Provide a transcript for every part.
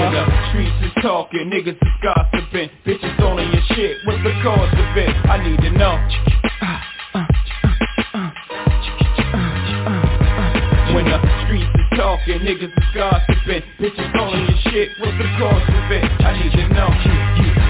when the streets is talking, niggas is gossiping Bitches in your shit, what's the cause of it? I need to know When the streets is talking, niggas is gossiping Bitches in your shit, what's the cause of it? I need to know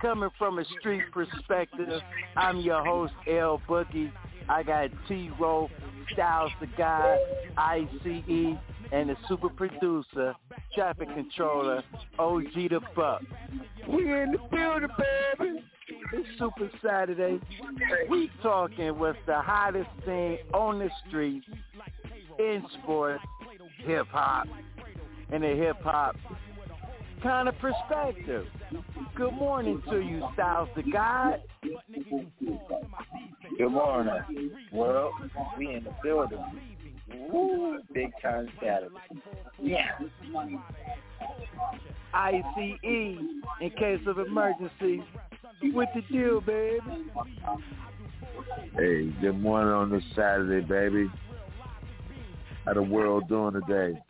Coming from a street perspective, I'm your host, L Boogie. I got T-Row, Styles the Guy, ICE, and the super producer, traffic controller, OG the Buck. We in the building, baby. It's Super Saturday. We talking what's the hottest thing on the streets in sports, hip hop, and the hip hop kind of perspective. Good morning to you, Styles the God. Good morning. Well, we in the building. Woo, big time Saturday. Yeah. ICE, in case of emergency. What the deal, baby? Hey, good morning on this Saturday, baby. How the world doing today?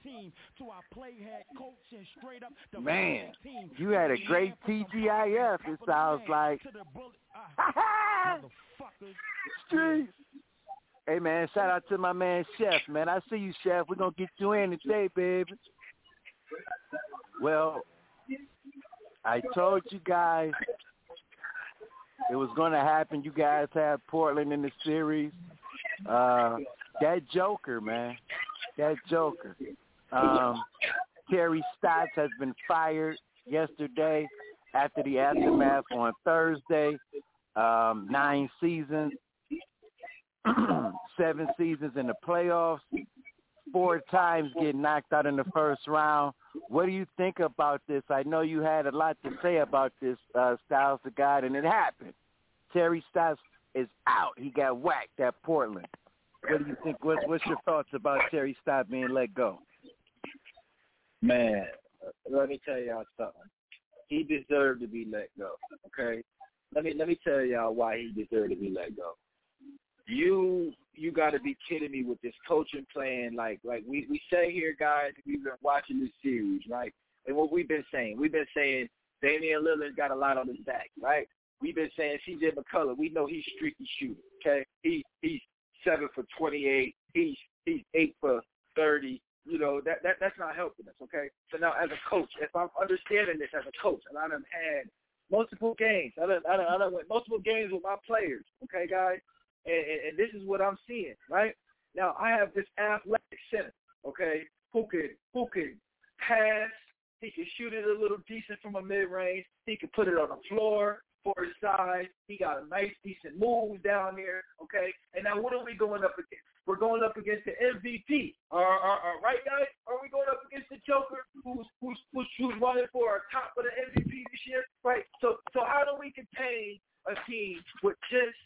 Man, you had a great TGIF, it sounds like. Streets. Hey, man, shout out to my man, Chef, man. I see you, Chef. We're going to get you in today, baby. Well, I told you guys It was going to happen. You guys had Portland in the series. Uh, that Joker, man, that Joker. Um, Terry Stotts has been fired yesterday after the aftermath on Thursday. Um, nine seasons, seven seasons in the playoffs, four times getting knocked out in the first round. What do you think about this? I know you had a lot to say about this, uh, Styles the God, and it happened. Terry Stotts is out. He got whacked at Portland. What do you think? What's, what's your thoughts about Terry Stotts being let go? Man, let me tell y'all something. He deserved to be let go. Okay, let me let me tell y'all why he deserved to be let go. You you got to be kidding me with this coaching plan. Like like we we say here, guys. We've been watching this series, right? And what we've been saying, we've been saying Damian Lillard's got a lot on his back, right? We've been saying C.J. McCollum. We know he's streaky shooter. Okay, he he's seven for twenty eight. He's he's eight for thirty. You know that that that's not helping us. Okay, so now as a coach, if I'm understanding this as a coach, and I done had multiple games, I done I done, I done went multiple games with my players. Okay, guys, and, and, and this is what I'm seeing. Right now, I have this athletic center. Okay, who can who can pass. He can shoot it a little decent from a mid range. He can put it on the floor for his size. He got a nice, decent moves down there. Okay, and now what are we going up against? We're going up against the MVP. All uh, uh, uh, right, guys? Are we going up against the Joker, who's who's who's, who's running for our top of the MVP this year? Right. So so how do we contain a team with just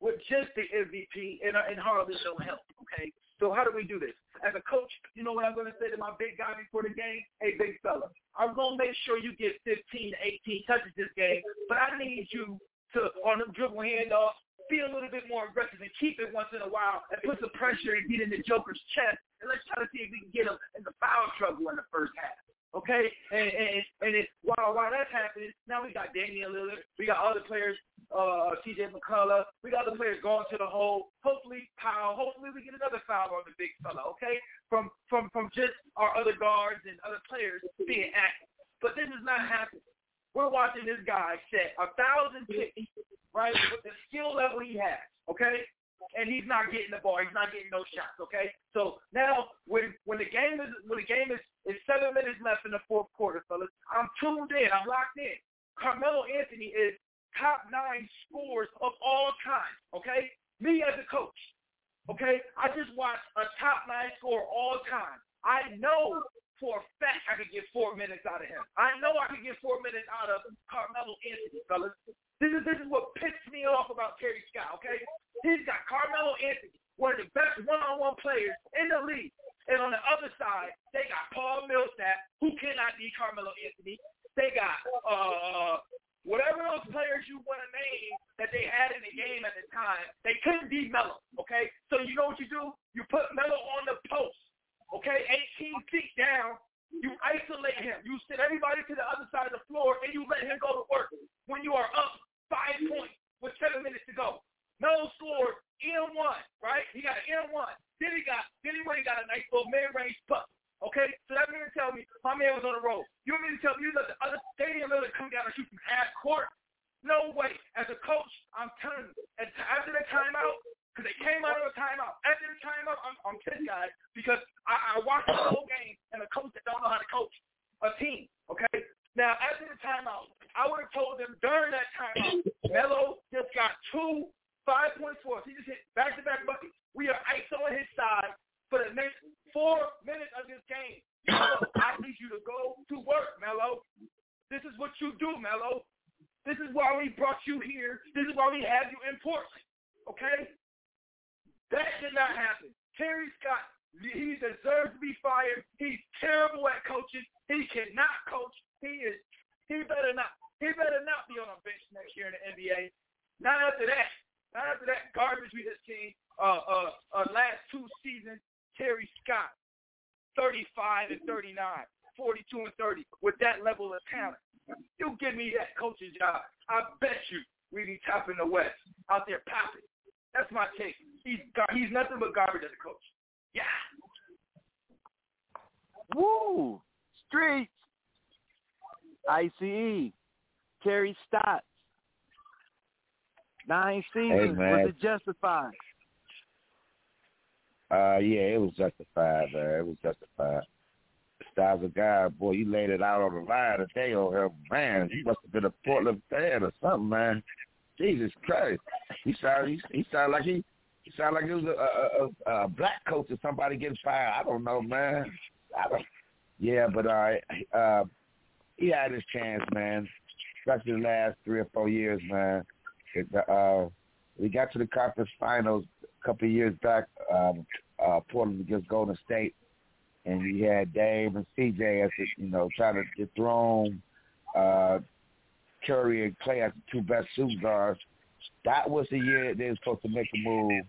with just the MVP and, and hardly no help? Okay. So how do we do this? As a coach, you know what I'm going to say to my big guy before the game? Hey, big fella, I'm going to make sure you get 15 to 18 touches this game, but I need you to, on them dribble handoffs, be a little bit more aggressive and keep it once in a while and put some pressure and get in the Joker's chest and let's try to see if we can get him in the foul trouble in the first half. Okay, and and and it, while while that's happening, now we got Damian Lillard, we got other players, uh, C.J. McCollum, we got other players going to the hole. Hopefully, Powell. Hopefully, we get another foul on the big fella. Okay, from from from just our other guards and other players being active. But this is not happening. We're watching this guy set a thousand picks, right, with the skill level he has. Okay, and he's not getting the ball. He's not getting no shots. Okay, so now when when the game is when the game is is seven minutes left in the fourth quarter, fellas, I'm tuned in. I'm locked in. Carmelo Anthony is top nine scores of all time. Okay, me as a coach. Okay, I just watched a top nine score all time. I know for a fact I could get four minutes out of him. I know I could get four minutes out of Carmelo Anthony, fellas. This is this is what pissed me off about Terry Scott, okay? He's got Carmelo Anthony, one of the best one-on-one players in the league. And on the other side, they got Paul Millsap, who cannot be Carmelo Anthony. They got uh whatever those players you want to name that they had in the game at the time, they couldn't be Melo, okay? So you know what you do? You put Melo on the post, okay, 18 feet down. You isolate him. You send everybody to the other side of the floor, and you let him go to work. When you are up five points with seven minutes to go, Melo scored N one, right? He got N one. Then he got then he went and got a nice little mid range puck. Okay, so that means tell me my man was on the road. You to tell me you let the other stadium really come down and shoot from half court? No way. As a coach, I'm telling you, after the timeout, because they came out of the timeout. After the timeout, I'm, I'm pissed, guys, because I, I watched the whole game and a coach that don't know how to coach a team. Okay. Now after the timeout, I would have told them during that timeout, Melo just got two five points for us. He just hit back-to-back buckets. We are ice on his side for the next four minutes of this game. Melo, I need you to go to work, Melo. This is what you do, Melo. This is why we brought you here. This is why we have you in Portland. Okay? That did not happen. Terry Scott, he deserves to be fired. He's terrible at coaching. He cannot coach. He is. He better not. He better not be on a bench next year in the NBA. Not after that. Not after that garbage we just seen uh, uh, uh, last two seasons. Terry Scott, 35 and 39, 42 and 30, with that level of talent. You give me that coaching job. I bet you we be top in the West out there popping. That's my take. He's gar- he's nothing but garbage as a coach. Yeah. Woo! Streets. ICE. Terry Stotts. Nine seasons. Hey, was it justified? Uh, yeah, it was justified, man. It was justified. Styles of God, boy, you laid it out on the line today on her. Man, you must have been a Portland fan or something, man. Jesus Christ. He sound he, he sound like he he sound like he was a, a, a, a black coach or somebody getting fired. I don't know, man. I don't, yeah, but uh, uh, he had his chance, man. Especially the last three or four years, man. It, uh, we got to the conference finals a couple of years back. Um, uh, Portland against Golden State, and you had Dame and CJ as the, you know trying to dethrone uh, Curry and Clay as the two best guards. That was the year they were supposed to make a move,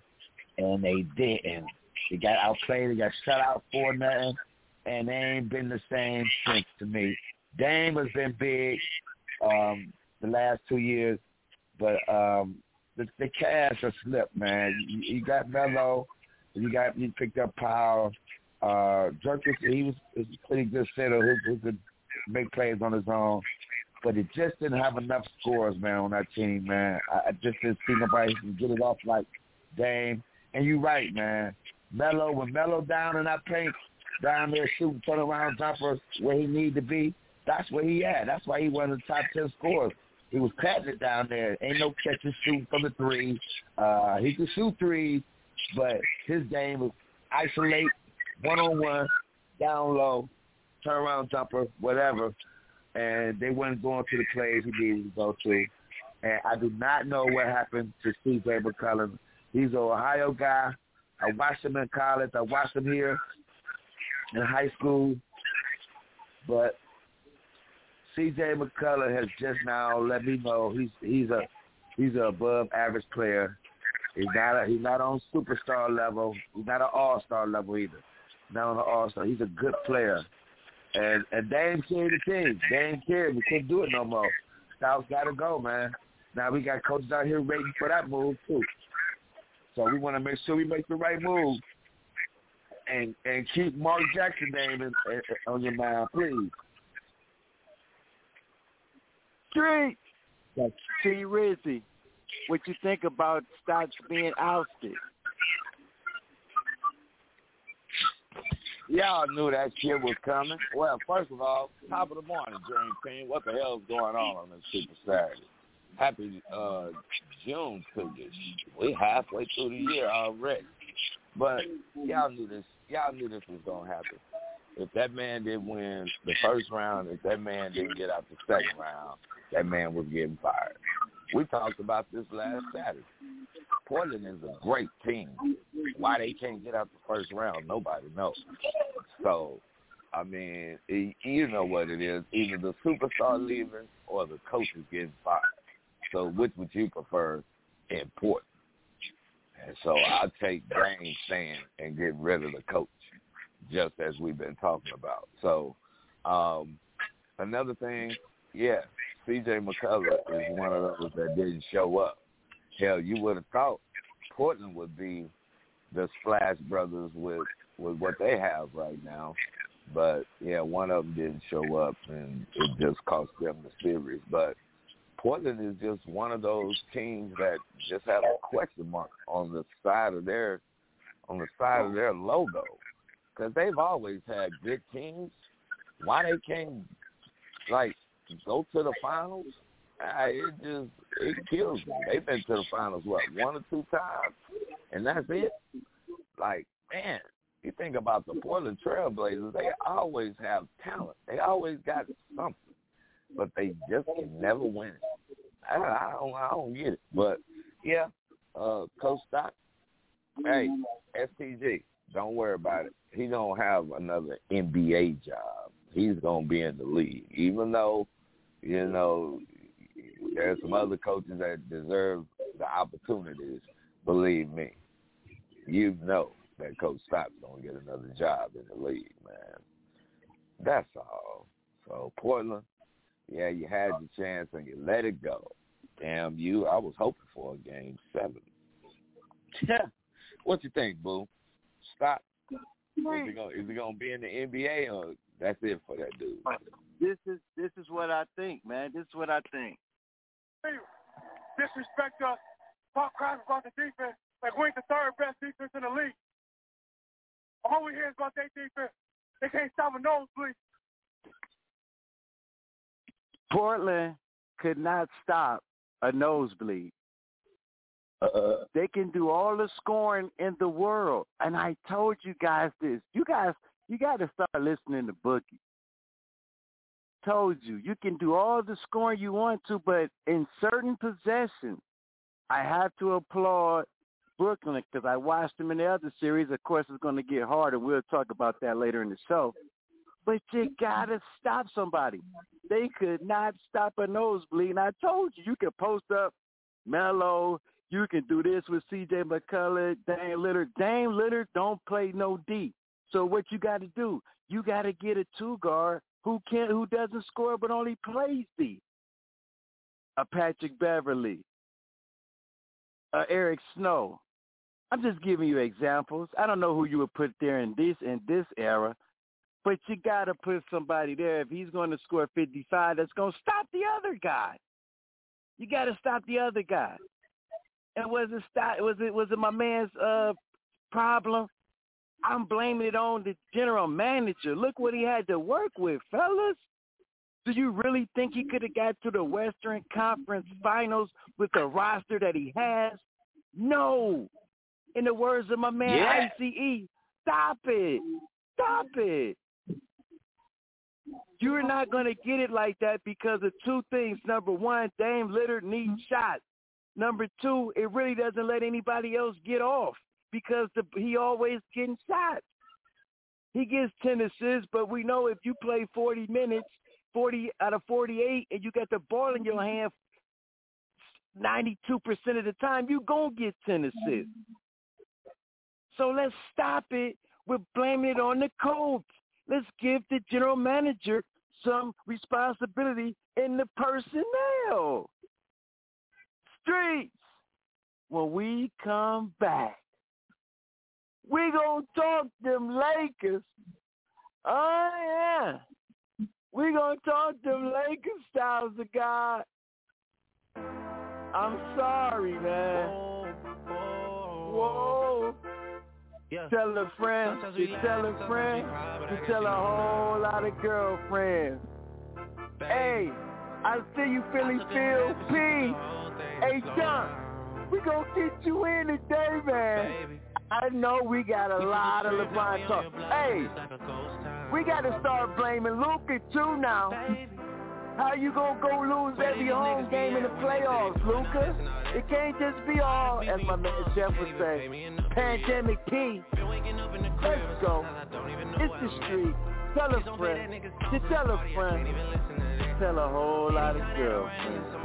and they didn't. They got outplayed. They got shut out for nothing, and they ain't been the same since to me. Dame has been big um, the last two years, but um, the, the cash has slipped, man. You, you got Melo, you got you picked up Powell. Uh, Nurkic, he was, was a pretty good center who, who could make plays on his own, but it just didn't have enough scores, man, on that team, man. I, I just didn't see nobody who can get it off like Dame. And you're right, man. Melo, when Melo down in that paint, down there shooting turnaround jumpers where he need to be, that's where he at. That's why he of the top ten scorers. He was cutting it down there. Ain't no catching shoot from the three. Uh, he could shoot threes, but his game was isolate, one on one, down low, turnaround jumper, whatever. And they weren't going to the plays he needed to go to. And I do not know what happened to C.J. McCollum. He's an Ohio guy. I watched him in college. I watched him here in high school. But C.J. McCollum has just now let me know he's he's a he's a above average player. He's not a, he's not on superstar level. He's not an all star level either. Not on an all star. He's a good player. And and Dame carried the team. Dame carried. We couldn't do it no more. Styles got to go, man. Now we got coaches out here waiting for that move too. So we want to make sure we make the right move and and keep Mark Jackson name on your mind, please. Street. That's T. Rizzy. What you think about Stotts being ousted? Y'all knew that shit was coming. Well, first of all, top of the morning, Dream Team. What the hell is going on on this Super Saturday? Happy uh, June to you. We halfway through the year already. But y'all knew this. Y'all knew this was gonna happen. If that man didn't win the first round, if that man didn't get out the second round, that man was getting fired. We talked about this last Saturday. Portland is a great team. Why they can't get out the first round, nobody knows. So, I mean, you know what it is. Either the superstar leaving or the coach is getting fired. So which would you prefer in Portland? And so I'll take Dame staying and get rid of the coach, just as we've been talking about. So um, another thing, yeah, C.J. McCollum is one of those that didn't show up. Hell, you would have thought Portland would be the Splash Brothers with with what they have right now. But yeah, one of them didn't show up, and it just cost them the series. But Portland is just one of those teams that just have a question mark on the side of their on the side of their logo because they've always had good teams. Why they can't like go to the finals? I, it just it kills me. They've been to the finals what one or two times, and that's it. Like man, you think about the Portland Trailblazers, they always have talent. They always got something but they just can never win it. I, I don't, I don't get it. But yeah, uh, Coach Stock, hey, STG, don't worry about it. He don't have another NBA job. He's gonna be in the league, even though, you know, there's some other coaches that deserve the opportunities. Believe me, you know that Coach Stock's gonna get another job in the league, man. That's all. So Portland, yeah, you had your chance and you let it go. Damn you! I was hoping for a game seven. Yeah. What you think, Boo? Stop. Is he gonna is he gonna be in the NBA or that's it for that dude? This is this is what I think, man. This is what I think. Disrespect us talk crap about the defense like we ain't the third best defense in the league. All we hear is about their defense. They can't stop a nosebleed. Portland could not stop a nosebleed. Uh, They can do all the scoring in the world. And I told you guys this. You guys, you got to start listening to Boogie. Told you. You can do all the scoring you want to, but in certain possessions, I have to applaud Brooklyn because I watched them in the other series. Of course, it's going to get harder. We'll talk about that later in the show. But you got to stop somebody. They could not stop a nosebleed. And I told you, you can post up Melo. You can do this with C.J. McCollum, Dame Lillard. Dame Lillard don't play no D. So what you got to do? You got to get a two guard who can't, who doesn't score but only plays D. A Patrick Beverly, a Eric Snow. I'm just giving you examples. I don't know who you would put there in this in this era, but you got to put somebody there if he's going to score 55 that's going to stop the other guy. You got to stop the other guy. And was it stop? Was it was it my man's uh problem? I'm blaming it on the general manager. Look what he had to work with, fellas. Do you really think he could have got to the Western Conference Finals with the roster that he has? No. In the words of my man Yeah. ICE, stop it. Stop it. You're not going to get it like that because of two things. Number one, Dame Lillard needs shots. Number two, it really doesn't let anybody else get off because the, he always getting shots. He gets 10 assists, but we know if you play 40 minutes, 40 out of 48, and you got the ball in your hand 92% of the time, you going to get 10 assists. So let's stop it with blaming it on the coach. Let's give the general manager some responsibility in the personnel. Streets, when we come back, we gonna talk them Lakers. Oh yeah. We gonna talk them Lakers styles of God. I'm sorry, man. Whoa. Tell a friend, you tell a friend, you tell a whole lot of girlfriends. Hey, I see you feeling Phil P. Hey, John, we gonna get you in today, man. I know we got a lot of LeBron talk. Hey, we got to start blaming Luka too now. How you gonna go lose every home game in the playoffs, Luka? It can't just be all, as my man Jeff would say, pandemic P. Let's go. It's the street. Tell a friend. Tell a friend. Tell a whole lot of girlfriends.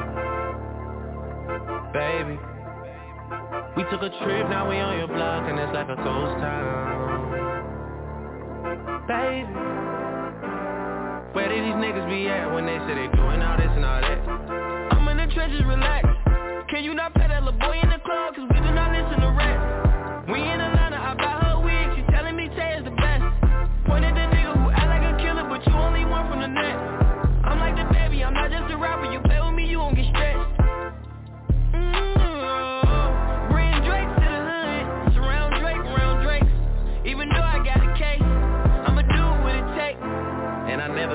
baby. We took a trip, now we on your block, and it's like a ghost town. Baby, where did these niggas be at when they say they doing all this and all that? I'm in the trenches, relax. Can you not that little boy in the club, cause we do not listen to rap. We in Atlanta, I buy her wig, she telling me Tay is the best. Pointed the nigga who act like a killer, but you only one from the net. I'm like the baby, I'm not just a rapper,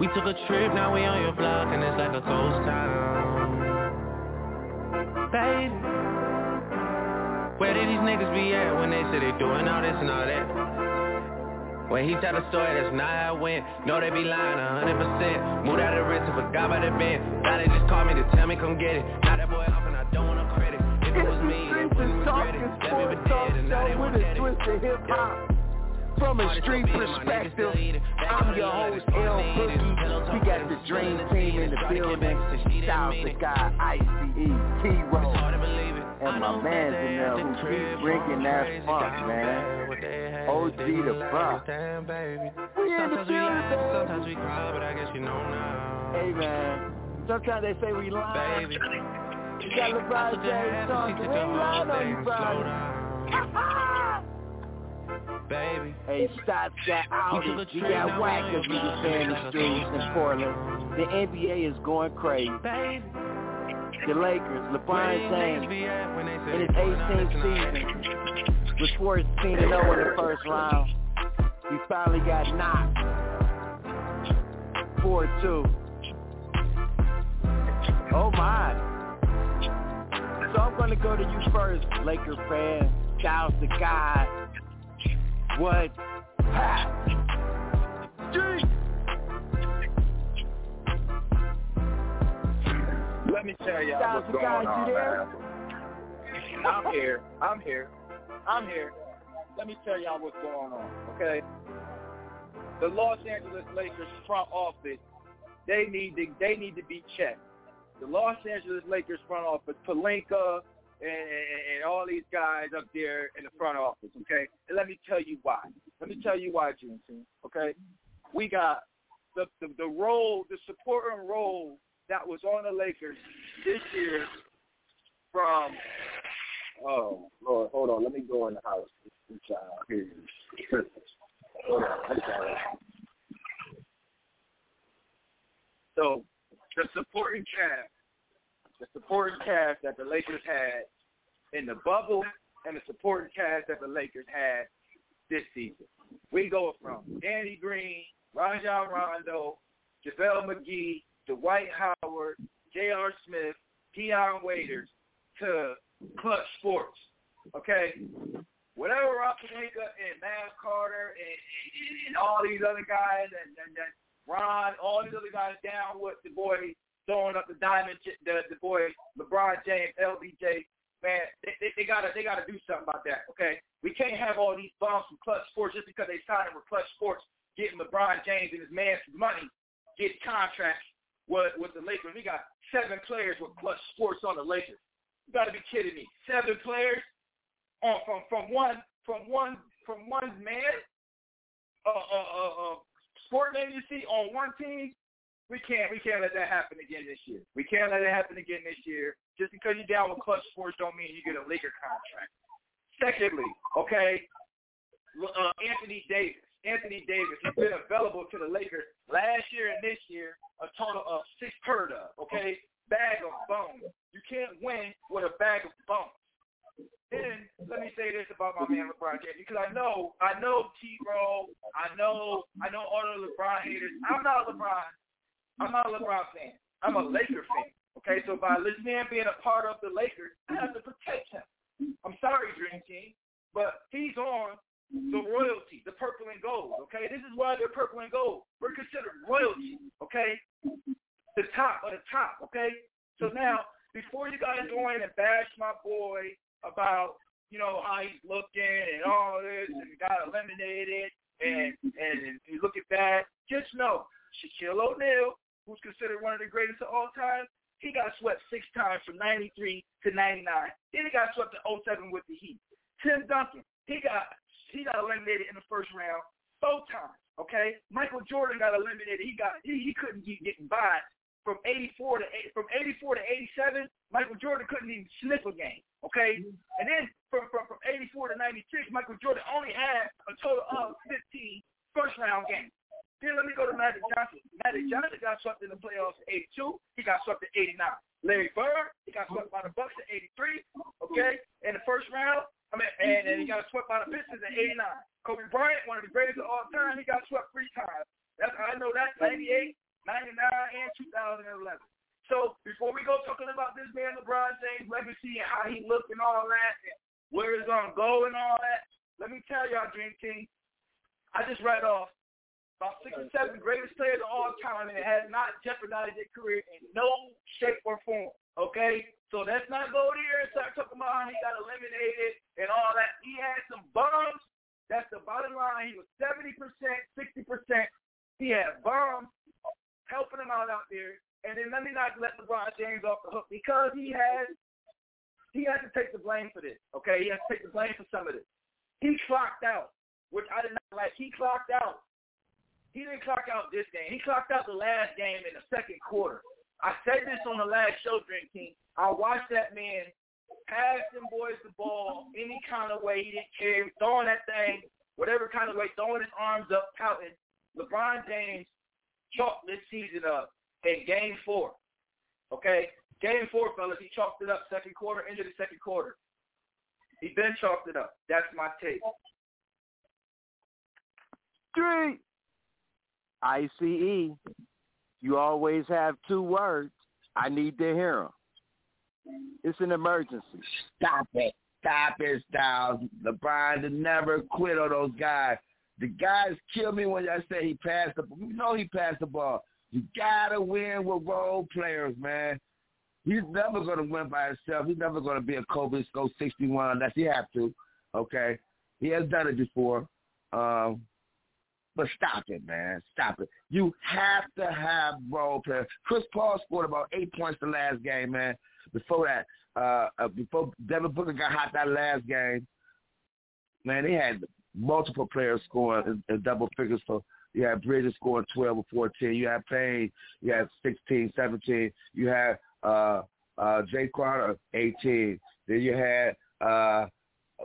We took a trip, now we on your block and it's like a ghost town, baby. Where did these niggas be at when they say they doing all this and all that. When he tell the story, that's not how it went. No, they be lying a hundred percent. Moved out of the rent and forgot about the bed. Now they just call me to tell me come get it. Now that boy off and I don't want no credit. If it was me, they wouldn't regret it. Let me be dead and now they want that hip-hop. From a street perspective, I'm your host, L Boogie. We got the dream team in the building. Shout out to God, ICE, T-Roll, and my man's in there who keep bringing that funk, man. OG the Buck. We in the building. Sometimes we cry, but I guess you know now. Hey, man. Sometimes they say we lie. Baby. You got LeBron James talking. We ain't lying on you, bro. Baby. Hey, Stotts got Audi. We got whacked as we was saying the streets in Portland. The NBA is going crazy. Baby. The Lakers, LeBron James, in his 18th season, was 14 0 in the first round. He finally got knocked 4-2. Oh my. So I'm going to go to you first, Laker fan. Shout out to God. What? Ha! G! Let me tell y'all what's to going God, you on, there? man. I'm here. I'm here. I'm here. Let me tell y'all what's going on, okay? The Los Angeles Lakers front office, they need to they need to be checked. The Los Angeles Lakers front office, Pelinka and, and, all these guys up there in the front office, okay? And let me tell you why. Let me tell you why, Juneteenth, okay? We got the, the the role, the supporting role that was on the Lakers this year from oh Lord, hold on, let me go in the house. This child here. Hold on, I got it. So the supporting cast, the supporting cast that the Lakers had in the bubble and the supporting cast that the Lakers had this season. We go from Danny Green, Rajon Rondo, JaVale McGee, Dwight Howard, J.R. Smith, Dion Waiters to Clutch Sports. Okay? Whatever Rob Pelinka and Matt Carter and, and, all these other guys and, and, and Ron, all these other guys down with the boy throwing up the diamond, the, the boy LeBron James, LBJ, man, they, they, they gotta they gotta do something about that. Okay, we can't have all these bums from Clutch Sports just because they signed with Clutch Sports, getting LeBron James and his man's money, get contracts with with the Lakers. We got seven players with Clutch Sports on the Lakers. You gotta be kidding me. Seven players on from from one from one from one man, uh, uh, uh, uh, sporting agency on one team. We can't we can't let that happen again this year. We can't let it happen again this year. Just because you're down with Clutch Sports don't mean you get a Laker contract. Secondly, okay, uh, Anthony Davis. Anthony Davis He's been available to the Lakers last year and this year a total of six heard of, okay? Bag of bones. You can't win with a bag of bones. Then let me say this about my man LeBron James because I know I know T I know I know all the LeBron haters. I'm not a LeBron. I'm not a LeBron fan. I'm a Laker fan. Okay, so by man being a part of the Lakers, I have to protect him. I'm sorry, Dream Team, but he's on the royalty, the purple and gold. Okay, this is why they're purple and gold. We're considered royalty. Okay, the top of the top. Okay, so now before you guys go in and bash my boy about you know how he's looking and all this and got eliminated and and you look at that, just know Shaquille O'Neal, who's considered one of the greatest of all time, he got swept six times from 93 to 99. Then he got swept in 07 with the Heat. Tim Duncan, he got he got eliminated in the first round four times. Okay, Michael Jordan got eliminated. He got he, he couldn't keep getting by from 84 to from 84 to 87. Michael Jordan couldn't even sniff a game. Okay, mm-hmm. and then from from, from 84 to 96, Michael Jordan only had a total of 15 first round games. Then let me go to Magic Johnson. Magic Johnson got swept in the playoffs in 82. He got swept in 89. Larry Bird, he got swept by the Bucks in 83. Okay, in the first round. I mean, and, and he got swept by the Pistons in 89. Kobe Bryant, one of the greatest of all time, he got swept three times. That's I know that 98, 99, and 2011. So before we go talking about this man LeBron James' legacy and how he looked and all that, and where he's gonna go and all that, let me tell y'all, Dream Team, I just read off about six or seven greatest players of all time, and has not jeopardized their career in no shape or form. Okay, so let's not go there and start talking about how he got eliminated and all that. He had some bums. That's the bottom line. He was seventy percent, sixty percent. He had bums helping him out out there. And then let me not let LeBron James off the hook because he has he has to take the blame for this. Okay, he has to take the blame for some of this. He clocked out, which I did not like. He clocked out he didn't clock out this game. He clocked out the last game in the second quarter. I said this on the last show, Dream Team. I watched that man pass them boys the ball any kind of way. He didn't care. Throwing that thing, whatever kind of way, throwing his arms up, pouting. LeBron James chalked this season up in game four. Okay? Game four, fellas, he chalked it up second quarter, into the second quarter. He been chalked it up. That's my take. Three. ICE. You always have two words. I need to hear them. It's an emergency. Stop it. Stop it, Styles. LeBron never quit on those guys. The guys killed me when I said he passed the ball. You know he passed the ball. You gotta win with role players, man. He's never gonna win by himself. He's never gonna be a Kobe go sixty one unless he have to. Okay. He has done it before. Um, but stop it, man. Stop it. You have to have role players. Chris Paul scored about eight points the last game, man. Before that, uh, uh, before Devin Booker got hot that last game, man, they had multiple players scoring in, in double figures. So you had Bridges scoring 12 or 14. You had Payne, you had 16, 17. You had uh, uh, Jae Crowder, 18. Then you had uh,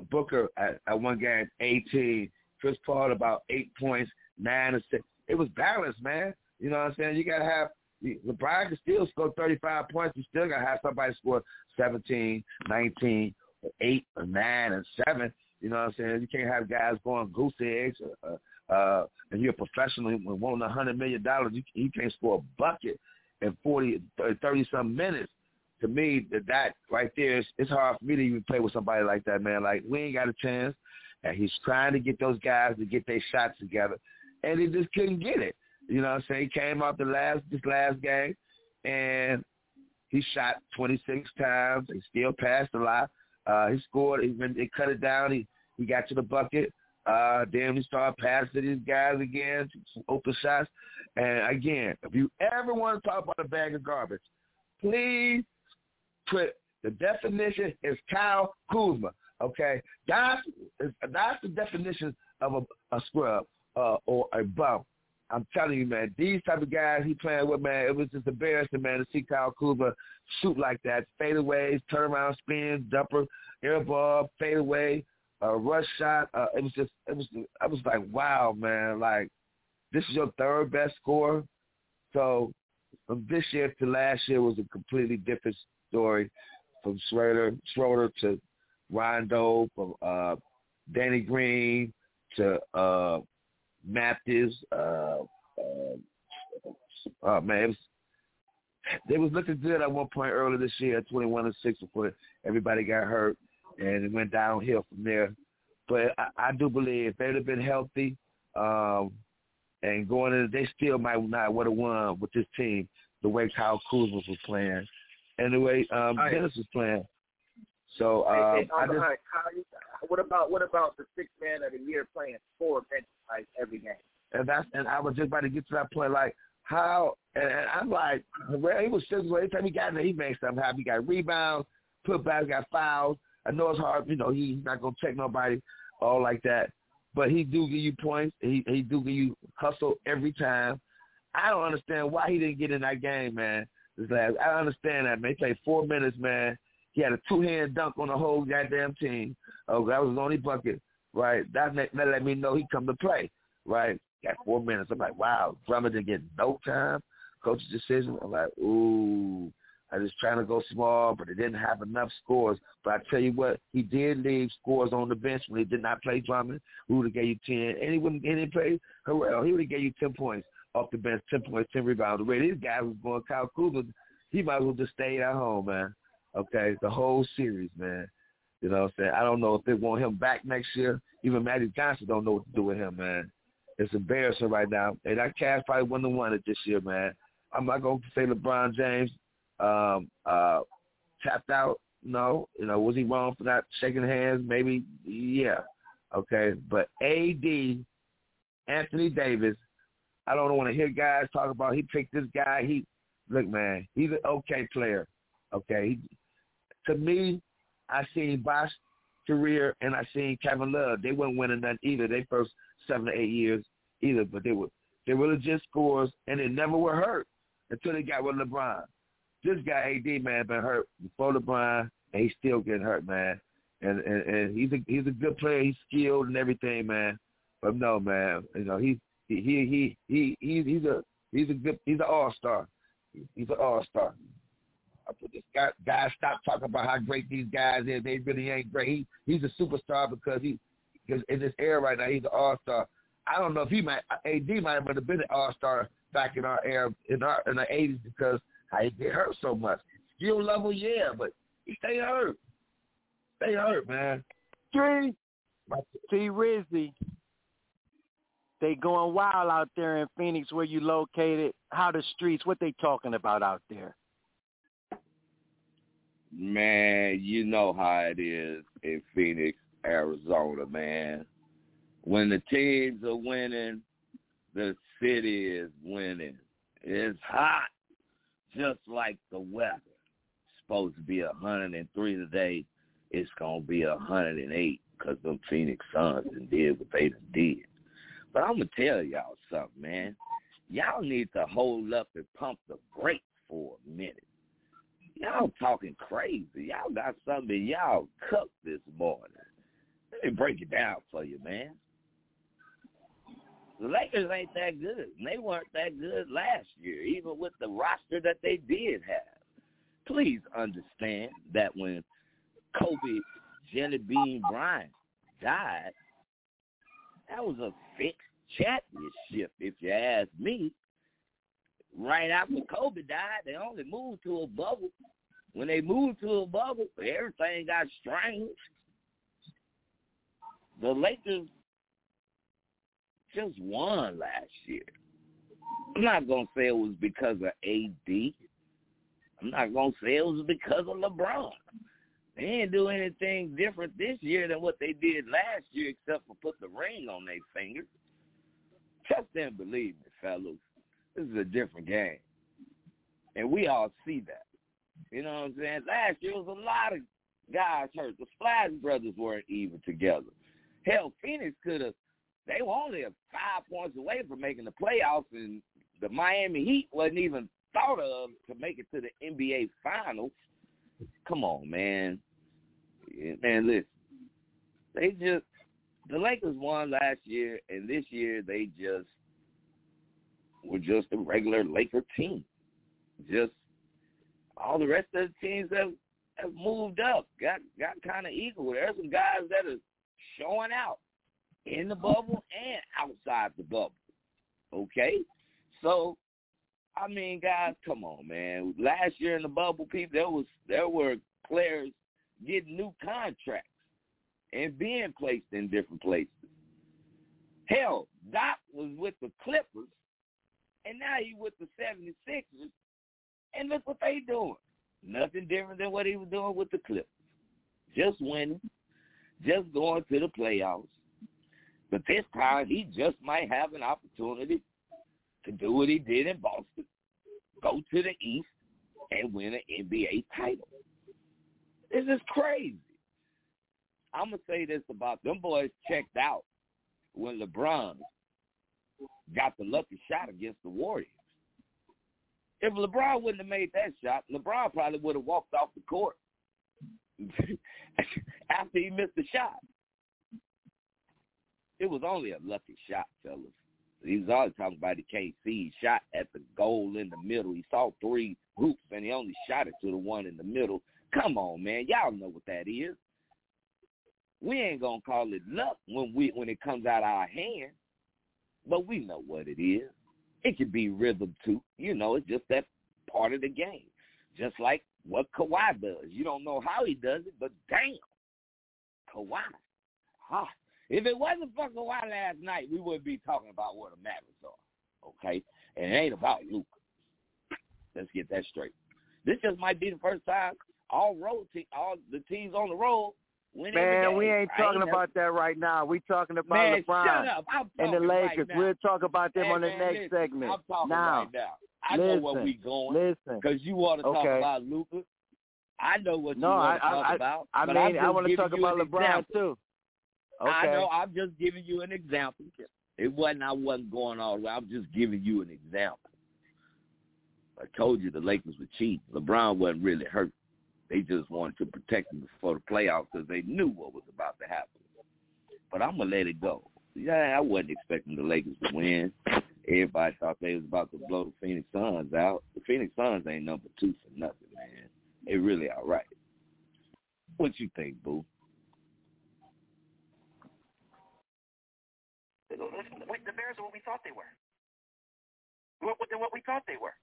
Booker at, at one game, 18. Chris Paul about eight points nine or six. It was balanced, man. You know what I'm saying? You gotta have LeBron can still score 35 points. You still gotta have somebody score 17, 19, or eight or nine and seven. You know what I'm saying? You can't have guys going goose eggs. Uh, uh, and you're a professional and wanting a hundred million dollars. You, you can't score a bucket in 40, 30 some minutes. To me, that that right there, it's, it's hard for me to even play with somebody like that, man. Like we ain't got a chance. And he's trying to get those guys to get their shots together and he just couldn't get it. You know what I'm saying? He came out the last this last game and he shot 26 times. He still passed a lot. Uh, he scored. He, they cut it down. He he got to the bucket. Uh, then he started passing to these guys again, some open shots. And again, if you ever want to talk about a bag of garbage, please put the definition is Kyle Kuzma. Okay, that's that's the definition of a, a scrub uh, or a bump. I'm telling you, man, these type of guys he playing with, man, it was just embarrassing, man, to see Kyle Kuzma shoot like that. Fadeaways, turnaround spins, dumper, air ball, fadeaway, uh, rush shot. Uh, it was just, it was, I was like, wow, man, like this is your third best score. So from this year to last year was a completely different story. From Schroeder, Schroeder to Rondo, from uh, Danny Green to uh, Matthews. Uh, uh, oh man, it was, they was looking good at one point earlier this year, twenty one and six before everybody got hurt, and it went downhill from there. But I, I do believe if they'd have been healthy, um, and going in, they still might not would have won with this team the way Kyle Kuzma was playing, and the way um, right. Dennis was playing. So uh, hey, hey, I just, what about what about the six man of the year playing four bench like every game? And that's and I was just about to get to that point. Like how and, and I'm like, well, he was physical. Every time he got in there, he made something happen. He got rebounds, put back, got fouls. I know it's hard. You know, he, he's not gonna check nobody all like that. But he do give you points. He he do give you hustle every time. I don't understand why he didn't get in that game, man. This last, I understand that, man. He played four minutes, man. He had a two-hand dunk on the whole goddamn team. Oh, that was his only bucket, right? That, that let me know he come to play, right? Got four minutes. I'm like, wow, Drummond didn't get no time. Coach's decision. I'm like, ooh, I was trying to go small, but it didn't have enough scores. But I tell you what, he did leave scores on the bench when he did not play Drummond. Who would have gave you ten? And he wouldn't. He didn't play Harrell. He would have gave you ten points off the bench, ten points, ten rebounds. The way these guys was going, Kyle Kuzma, he might as well just stay at home, man. Okay, the whole series, man. You know what I'm saying? I don't know if they want him back next year. Even Magic Johnson don't know what to do with him, man. It's embarrassing right now. And that Cavs probably wouldn't have won it this year, man. I'm not going to say LeBron James um, uh, tapped out. No. You know, was he wrong for not shaking hands? Maybe, yeah. Okay. But AD, Anthony Davis, I don't want to hear guys talk about he picked this guy. He look, man, he's an okay player. Okay. He, to me, I seen Bosh career and I seen Kevin Love. They weren't winning nothing either. They first seven to eight years either, but they were they were legit scores and they never were hurt until they got with LeBron. This guy AD man been hurt before LeBron and he's still getting hurt, man. And and, and he's a he's a good player. He's skilled and everything, man. But no, man, you know he he he he, he he's a he's a good he's an all star. He's an all star. I put this guy guys stop talking about how great these guys is. They really ain't great. He he's a superstar because he because in this era right now he's an all star. I don't know if he might AD might have been an all star back in our era in our in the eighties because how he get hurt so much. Skill level, yeah, but he stay hurt. Stay hurt, man. Three. T Rizzy. They going wild out there in Phoenix where you located. How the streets, what they talking about out there? Man, you know how it is in Phoenix, Arizona, man. When the teams are winning, the city is winning. It's hot, just like the weather. It's supposed to be 103 today. It's going to be 108 because them Phoenix Suns did what they did. But I'm going to tell y'all something, man. Y'all need to hold up and pump the brakes for a minute. Y'all talking crazy. Y'all got something y'all cooked this morning. Let me break it down for you, man. The Lakers ain't that good. And they weren't that good last year, even with the roster that they did have. Please understand that when Kobe Jelly Bean Bryant died, that was a fixed championship, if you ask me. Right after Kobe died, they only moved to a bubble. When they moved to a bubble, everything got strange. The Lakers just won last year. I'm not to say it was because of AD. I'm not to say it was because of LeBron. They didn't do anything different this year than what they did last year except for put the ring on their finger. Trust and believe me, fellas. This is a different game. And we all see that. You know what I'm saying? Last year was a lot of guys hurt. The Splash brothers weren't even together. Hell, Phoenix could have they were only five points away from making the playoffs, and the Miami Heat wasn't even thought of to make it to the NBA Finals. Come on, man. Man, listen. They just the Lakers won last year, and this year they just were just a regular Laker team. Just all the rest of the teams have have moved up, got got kind of equal. There's some guys that are showing out in the bubble and outside the bubble. Okay? So I mean, guys, come on, man. Last year in the bubble, people there was there were players getting new contracts and being placed in different places. Hell, Doc was with the Clippers, and now he with the 76ers, and look what they doing. Nothing different than what he was doing with the Clippers. Just winning, just going to the playoffs, but this time, he just might have an opportunity to do what he did in Boston, go to the East, and win an NBA title. This is crazy. I'm to say this about them boys checked out when LeBron got the lucky shot against the Warriors. If LeBron wouldn't have made that shot, LeBron probably would have walked off the court after he missed the shot. It was only a lucky shot, fellas. He was always talking about he can't see. He shot at the goal in the middle. He saw three hoops, and he only shot it to the one in the middle. Come on, man. Y'all know what that is. We ain't gonna call it luck when we when it comes out of our hand, but we know what it is. It could be rhythm too. You know, it's just that part of the game. Just like what Kawhi does. You don't know how he does it, but damn, Kawhi. Huh. If it wasn't for Kawhi last night, we wouldn't be talking about what the Mavericks are. Okay? And it ain't about Luka. Let's get that straight. This just might be the first time all road te- all the teams on the road win Man, we ain't talking never- about that right now. We talking about Man, LeBron shut up. I'm and the talking right Lakers. we'll talk about them Hey, on the man, next listen, segment. I'm talking now, right now. I know where listen, we going listen. because you want to talk Okay. about Luka. I know what No, you want to talk I, about. I, mean, I want to talk about LeBron example. too. Okay. I know. I'm just giving you an example. It wasn't. I wasn't going all the way. I'm just giving you an example. I told you the Lakers were cheating. LeBron wasn't really hurt. They just wanted to protect him before the playoffs because they knew what was about to happen. But I'm gonna let it go. Yeah, I wasn't expecting the Lakers to win. Everybody thought they was about to blow the Phoenix Suns out. The Phoenix Suns ain't number two for nothing, man. They really all right. What you think, Boo? Listen, the Bears are what we thought they were. What, what, what we thought they were.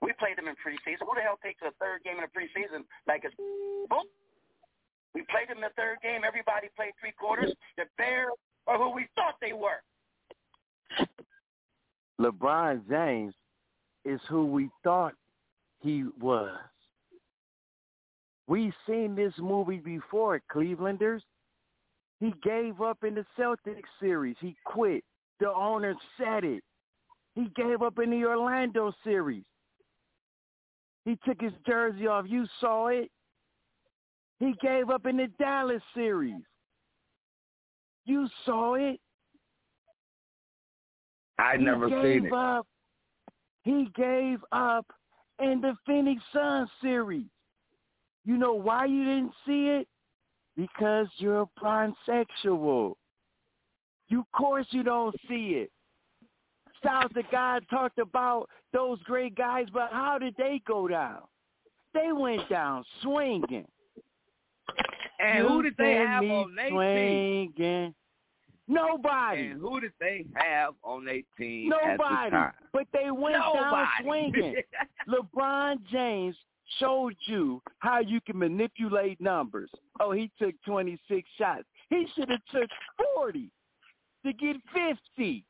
We played them in preseason. Who the hell takes a third game in a preseason like it's boom? We played them in the third game. Everybody played three quarters. The Bears are who we thought they were. LeBron James is who we thought he was. We've seen this movie before, Clevelanders. He gave up in the Celtics series. He quit. The owner said it. He gave up in the Orlando series. He took his jersey off. You saw it. He gave up in the Dallas series. You saw it. I never seen it. Up, he gave up in the Phoenix Suns series. You know why you didn't see it? Because you're a pansexual. You, of course, you don't see it. Styles the guy talked about those great guys, but how did they go down? They went down swinging. And who did they have on their team? Nobody. And who did they have on their team at the Nobody. time? But they went down swinging. LeBron James showed you how you can manipulate numbers. Oh, he took 26 shots. He should have took 40 to get 50.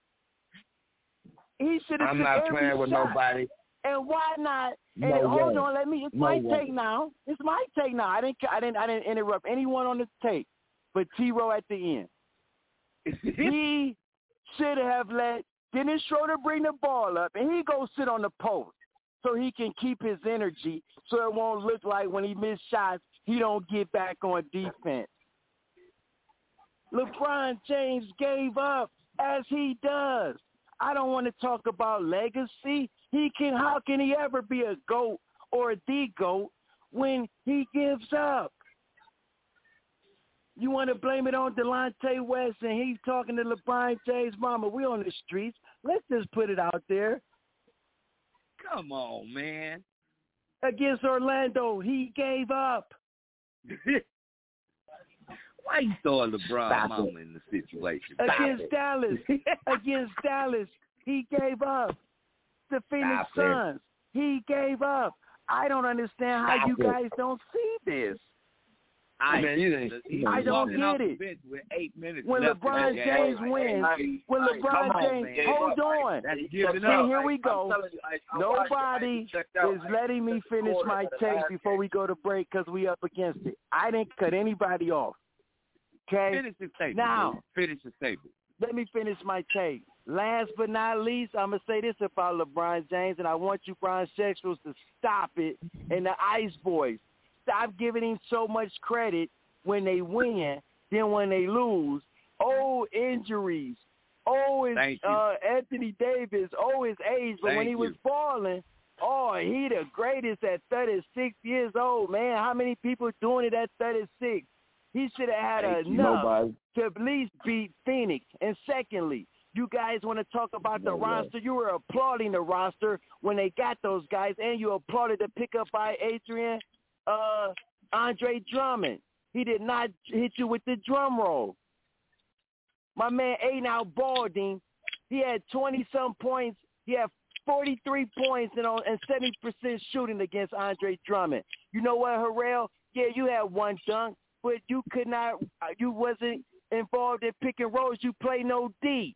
He should have I'm not every playing with shot. nobody. And why not? And No hold way. on, let me. It's No my way. take now. It's my take now. I didn't. I didn't. I didn't interrupt anyone on the tape, but T. Row at the end. he should have let Dennis Schroeder bring the ball up, and he go sit on the post so he can keep his energy, so it won't look like when he miss shots he don't get back on defense. LeBron James gave up as he does. I don't want to talk about legacy. He can how can he ever be a GOAT or the GOAT when he gives up? You want to blame it on Delonte West and he's talking to LeBron James, mama, we on the streets. Let's just put it out there. Come on, man. Against Orlando, he gave up. Why you throwing LeBron Stop mama it. in the situation? Against Dallas, against Dallas, he gave up. The Phoenix Stop it. Suns, he gave up. I don't understand how Stop you it. guys don't see this. I, Man, you didn't- he I don't get it. with eight minutes When left LeBron game. James wins, when Hey, LeBron come on, James, man. hold on. That's See, giving up. here we go. you, I- I. I Nobody is I letting me finish my of take before we go to break because we up against it. I didn't cut anybody off. Okay? Finish the statement. Now- dude. finish the statement. let me finish my take. Last but not least, I'm gonna say this about LeBron James, and I want you Brian Sexuals to stop it. And the Ice Boys, stop giving him so much credit when they win, then when they lose. Oh, injuries. Oh, you. uh, Anthony Davis. Oh, his age. But when Thank he was you. balling, oh, he the greatest at 36 years old, man. How many people doing it at 36? He should have had Thank enough nobody. to at least beat Phoenix. And secondly, you guys want to talk about the No way. roster. You were applauding the roster when they got those guys, and you applauded the pickup by Adrian uh, Andre Drummond. He did not hit you with the drum roll. My man Ayton out Balding, he had 20-some points. He had 43 points and, on, and 70% shooting against Andre Drummond. You know what, Harrell? Yeah, you had one dunk. But you could not. uh, You wasn't involved in pick and rolls. You play no D.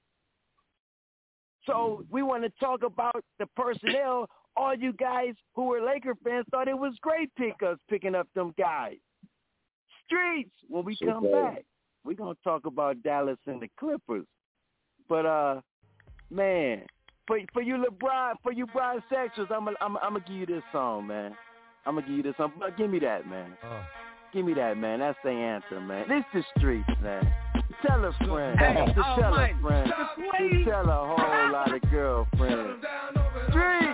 So we want to talk about the personnel. All you guys who were Laker fans thought it was great pickups picking up them guys. Streets. When we come Super. back, we're gonna talk about Dallas and the Clippers. But uh, man, for for you LeBron, for you Brian Sexers, I'm gonna I'm, I'm gonna give you this song, man. I'm gonna give you this song. Give me that, man. Give me that, man. That's the answer, man. This the streets, man. Tell a friend. Hey, to tell a friend. To tell a whole lot of girlfriends. Streets.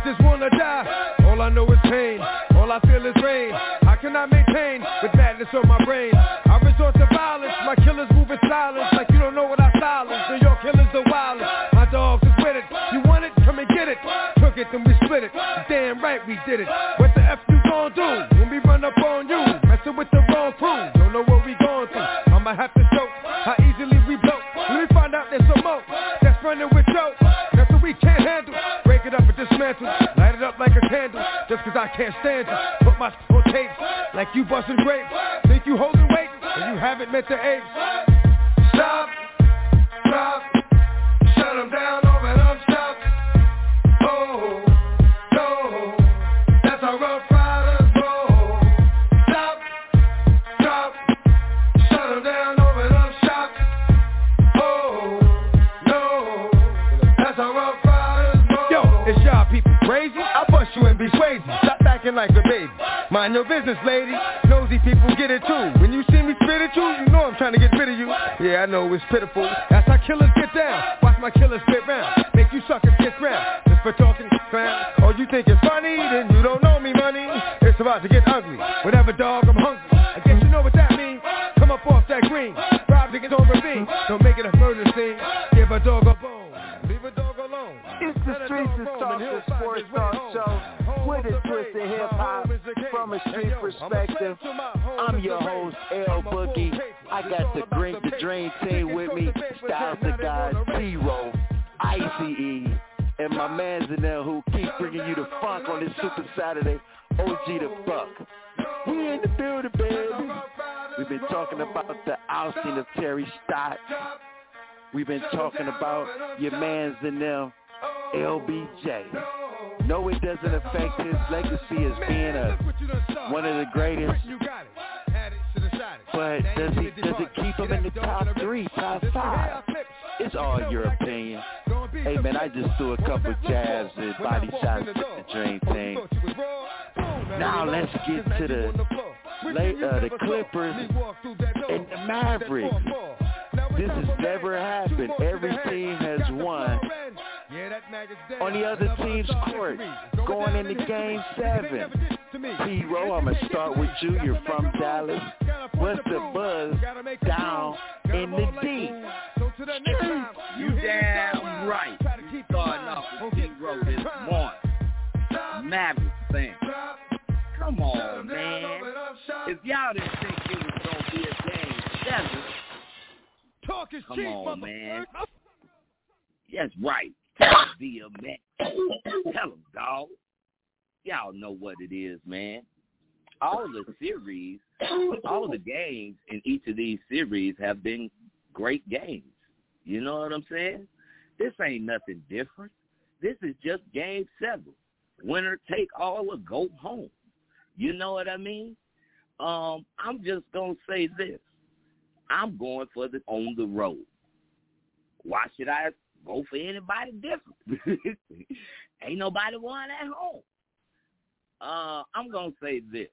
Snitches wanna die. All I know is pain, all I feel is rain. I maintain with madness on my brain? I resort to violence, my killers move in silence like you don't know what I silence. New your killers the wildest, my dogs is with it. You want it? Come and get it. Took it, then we split it. Damn right we did it. What the F you gon' do can't stand you. Put my on tape like you busting grapes. Think you holding weight and you haven't met the apes. Stop, drop, Like a baby. Mind your business, lady. Nosy people get it too. When you see me spit at you, you know I'm trying to get rid of you. Yeah, I know it's pitiful. That's how killers get down. Watch my killers spit round. Make you suckers get round. Just for talking clown. Oh, you think it's funny? Then you don't know me, money. It's about to get ugly. Whatever, dog, I'm hungry. I guess you know what that means. Come up off that green. Rob niggas on ravine. Don't make it a murder scene. Give a dog a bone. Leave a dog alone. It's the Streets is Talk, the sports talk show with a twist of hip hop from a street perspective. I'm your host, L Boogie. I got the Green the Dream Team with me, Styles the Guy, T-Roll, ICE, and my mans in there who keep bringing you the funk on this Super Saturday, OG the Buck. We in the building, baby. We've been talking about the ousting of Terry Stotts. We've been talking about your mans in them, LBJ. No, it doesn't affect his legacy as being a one of the greatest. But does he does it keep him in the top three, top five? It's all your opinion. Hey man, I just threw a couple jabs and body shots at the dream thing. Now let's get to the late, uh, the Clippers and the Mavericks. This has never happened. Every team has won on the other team's court going into game seven. T-Row, I'm going to start with you. You're from Dallas. What's the buzz down in the D? You damn right. You starting off with Big Row this morning. Mavericks fan. Come on, man. If y'all didn't think it was gonna be a game seven, Talk is come cheap, on, man. motherfucker. Yes, right. Man. Tell them, dog. Y'all know what it is, man. All the series, all the games in each of these series have been great games. You know what I'm saying? This ain't nothing different. This is just game seven. Winner take all or go home. You know what I mean? Um, I'm just gonna say this. I'm going for the on the road. Why should I go for anybody different? Ain't nobody won at home. Uh, I'm gonna say this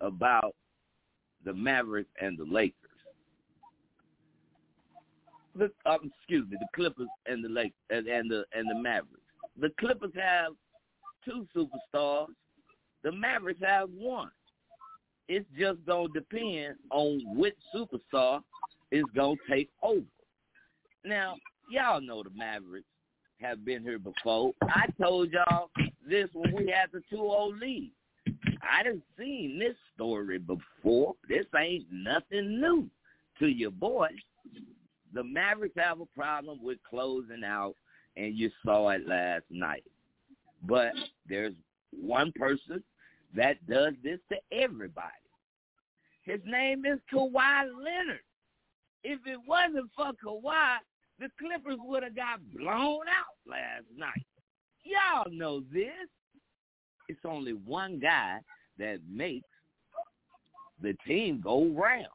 about the Mavericks and the Lakers. The, um, excuse me, the Clippers and the Lake and, and the and the Mavericks. The Clippers have two superstars. The Mavericks have one. It's just gonna depend on which superstar is gonna take over. Now, y'all know the Mavericks. have been here before. I told y'all this when we had the 2-0 lead. I didn't seen this story before. This ain't nothing new to your boy. The Mavericks have a problem with closing out, and you saw it last night. But there's one person that does this to everybody. His name is Kawhi Leonard. If it wasn't for Kawhi, the Clippers would have got blown out last night. Y'all know this. It's only one guy that makes the team go round.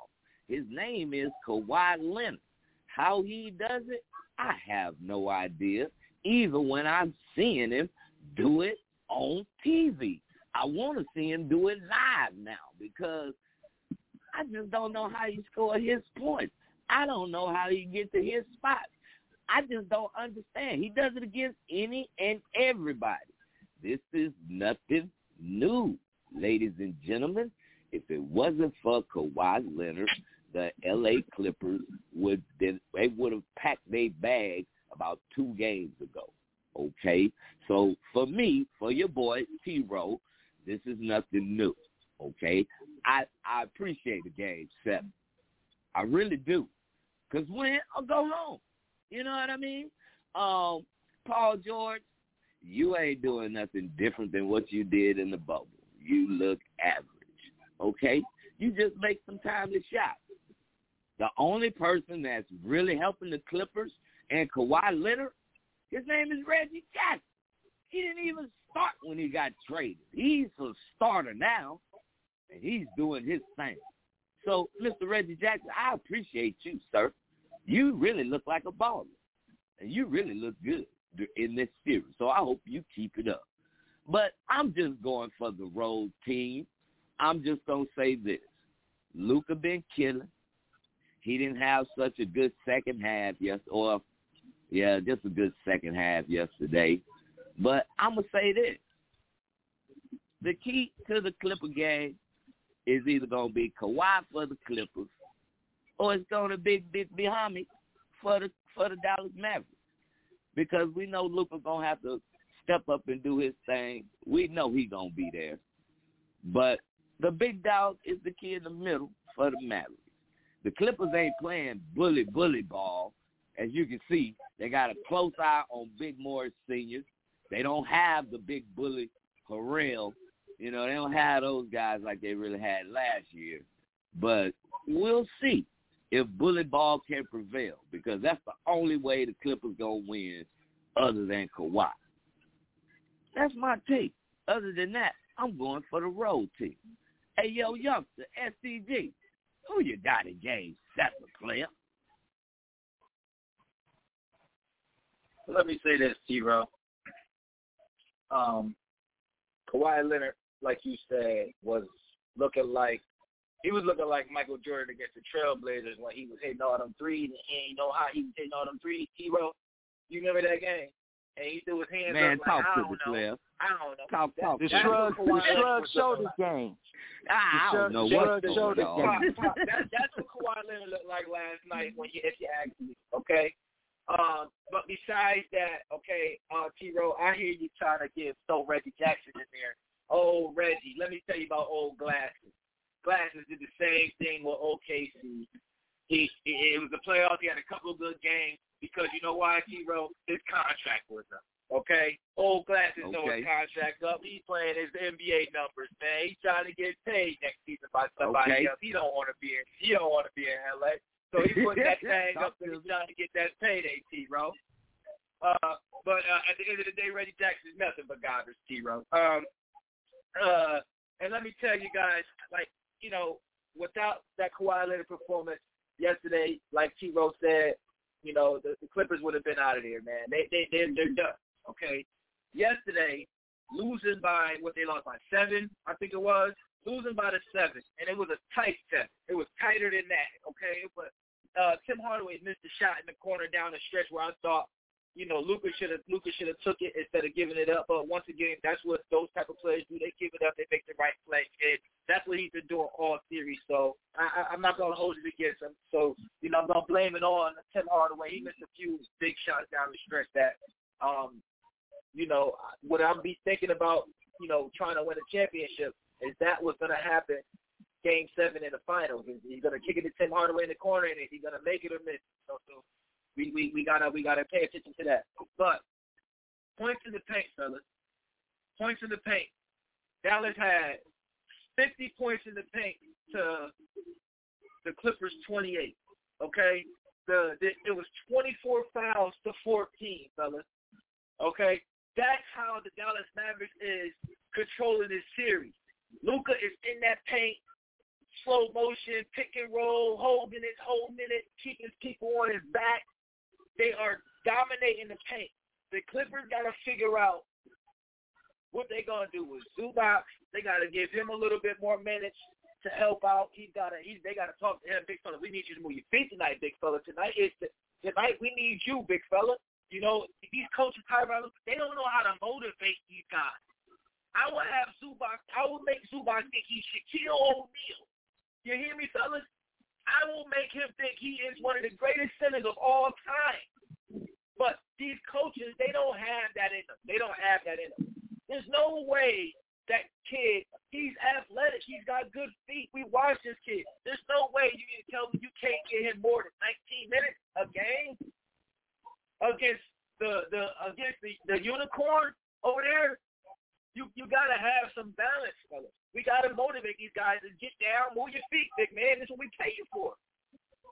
His name is Kawhi Leonard. How he does it, I have no idea. Even when I'm seeing him do it on TV. I want to see him do it live now because I just don't know how he score his points. I don't know how he get to his spot. I just don't understand. He does it against any and everybody. This is nothing new, ladies and gentlemen. If it wasn't for Kawhi Leonard, the L.A. Clippers would they would have packed their bag about two games ago. Okay, so for me, for your boy T. Rowe, this is nothing new. Okay, I I appreciate the game seven. I really do. Cause win or go home. You know what I mean? Um, Paul George, you ain't doing nothing different than what you did in the bubble. You look average. Okay? You just make some timely shots. The only person that's really helping the Clippers and Kawhi Leonard, his name is Reggie Jackson. He didn't even start when he got traded. He's a starter now, and he's doing his thing. So, Mr. Reggie Jackson, I appreciate you, sir. You really look like a baller, and you really look good in this series. So I hope you keep it up. But I'm just going for the road team. I'm just gonna say this: Luka been killing. He didn't have such a good second half yes, or yeah, just a good second half yesterday. But I'm gonna say this: the key to the Clipper game is either gonna be Kawhi for the Clippers or it's going to be Big Muhammad for the for the Dallas Mavericks because we know Luka's gonna have to step up and do his thing. We know he's gonna be there, but the big dog is the key in the middle for the Mavericks. The Clippers ain't playing bully bully ball, as you can see. They got a close eye on Big Morris Senior. They don't have the big bully Harrell. You know, they don't have those guys like they really had last year. But we'll see if bully ball can prevail because that's the only way the Clippers gonna win other than Kawhi. That's my take. Other than that, I'm going for the road team. Hey, yo, youngster, SCG, who you got in game seven, player? Let me say this, T-Row. Um, Kawhi Leonard, like you said, was looking like he was looking like Michael Jordan against the Trailblazers when he was hitting all them threes and he ain't know how he was hitting all them threes. T-Row, you remember that game? And he threw his hands Man, up talk like, I don't the know. Cliff. I don't know. Talk, talk. The That's shrug, the shrug was shoulder like. game. I, I don't know The what's shrug going shoulder on. game. Pop, pop, that, that's what Kawhi Leonard looked like last night when you, if you ask me. Okay. Um, but besides that, okay, uh, T. Rowe, I hear you trying to give so Reggie Jackson in there. Oh, Reggie, let me tell you about old Glasses. Glasses did the same thing with OKC. He, he it was the playoffs. He had a couple of good games because you know why, T. Rowe? His contract was up. Okay, old Glasses know his contract up. He's playing his NBA numbers, man. He's trying to get paid next season by somebody Okay. else. He don't want to be in. He don't want to be in LA. So he's putting that thing up and to he's trying to get that payday, T. Rowe. Uh, but uh, at the end of the day, Reggie Jackson is nothing but garbage, T. Rowe. Um, uh, and let me tell you guys, like you know, without that Kawhi Leonard performance yesterday, like T. Rowe said, you know, the, the Clippers would have been out of there, man. They they they're, they're done. Okay. Yesterday, losing by what they lost by seven, I think it was, losing by the seven, and it was a tight set. It was tighter than that. Okay, but uh, Tim Hardaway missed a shot in the corner down the stretch where I thought, you know, Luka should have Luka should have took it instead of giving it up. But once again, that's what those type of players do. They give it up. They make the right play, and that's what he's been doing all series. So I, I, I'm not gonna hold it against him. So you know, I'm gonna blame it on Tim Hardaway. He missed a few big shots down the stretch that Um, you know, what I'm be thinking about, you know, trying to win a championship is that what's to happen game seven in the finals. He's to kick it to Tim Hardaway in the corner and he's to make it or miss? So, so we, we, we gotta we gotta pay attention to that. But points in the paint, fellas. Points in the paint. Dallas had 50 points in the paint to the Clippers 28. Okay, the, the it was 24 fouls to 14, fellas. Okay, that's how the Dallas Mavericks is controlling this series. Luka is in that paint, slow motion, pick and roll, holding it, holding it, keeping people on his back. They are dominating the paint. The Clippers got to figure out what they gonna do with Zubac. They got to give him a little bit more minutes to help out. He's got to. He they got to talk to him, big fella. We need you to move your feet tonight, big fella. Tonight is the, tonight. We need you, big fella. You know, these coaches, Tyronn, they don't know how to motivate these guys. I will have Zubac. I will make Zubac think he's Shaquille O'Neal. You hear me, fellas? I will make him think he is one of the greatest centers of all time. But these coaches, they don't have that in them. They don't have that in them. There's no way that kid, he's athletic. He's got good feet. We watch this kid. There's no way you can tell me you can't get him more than 19 minutes a game against the the against the, the unicorn over there, you you gotta have some balance, fellas. We gotta motivate these guys to get down, move your feet, big man. This is what we pay you for.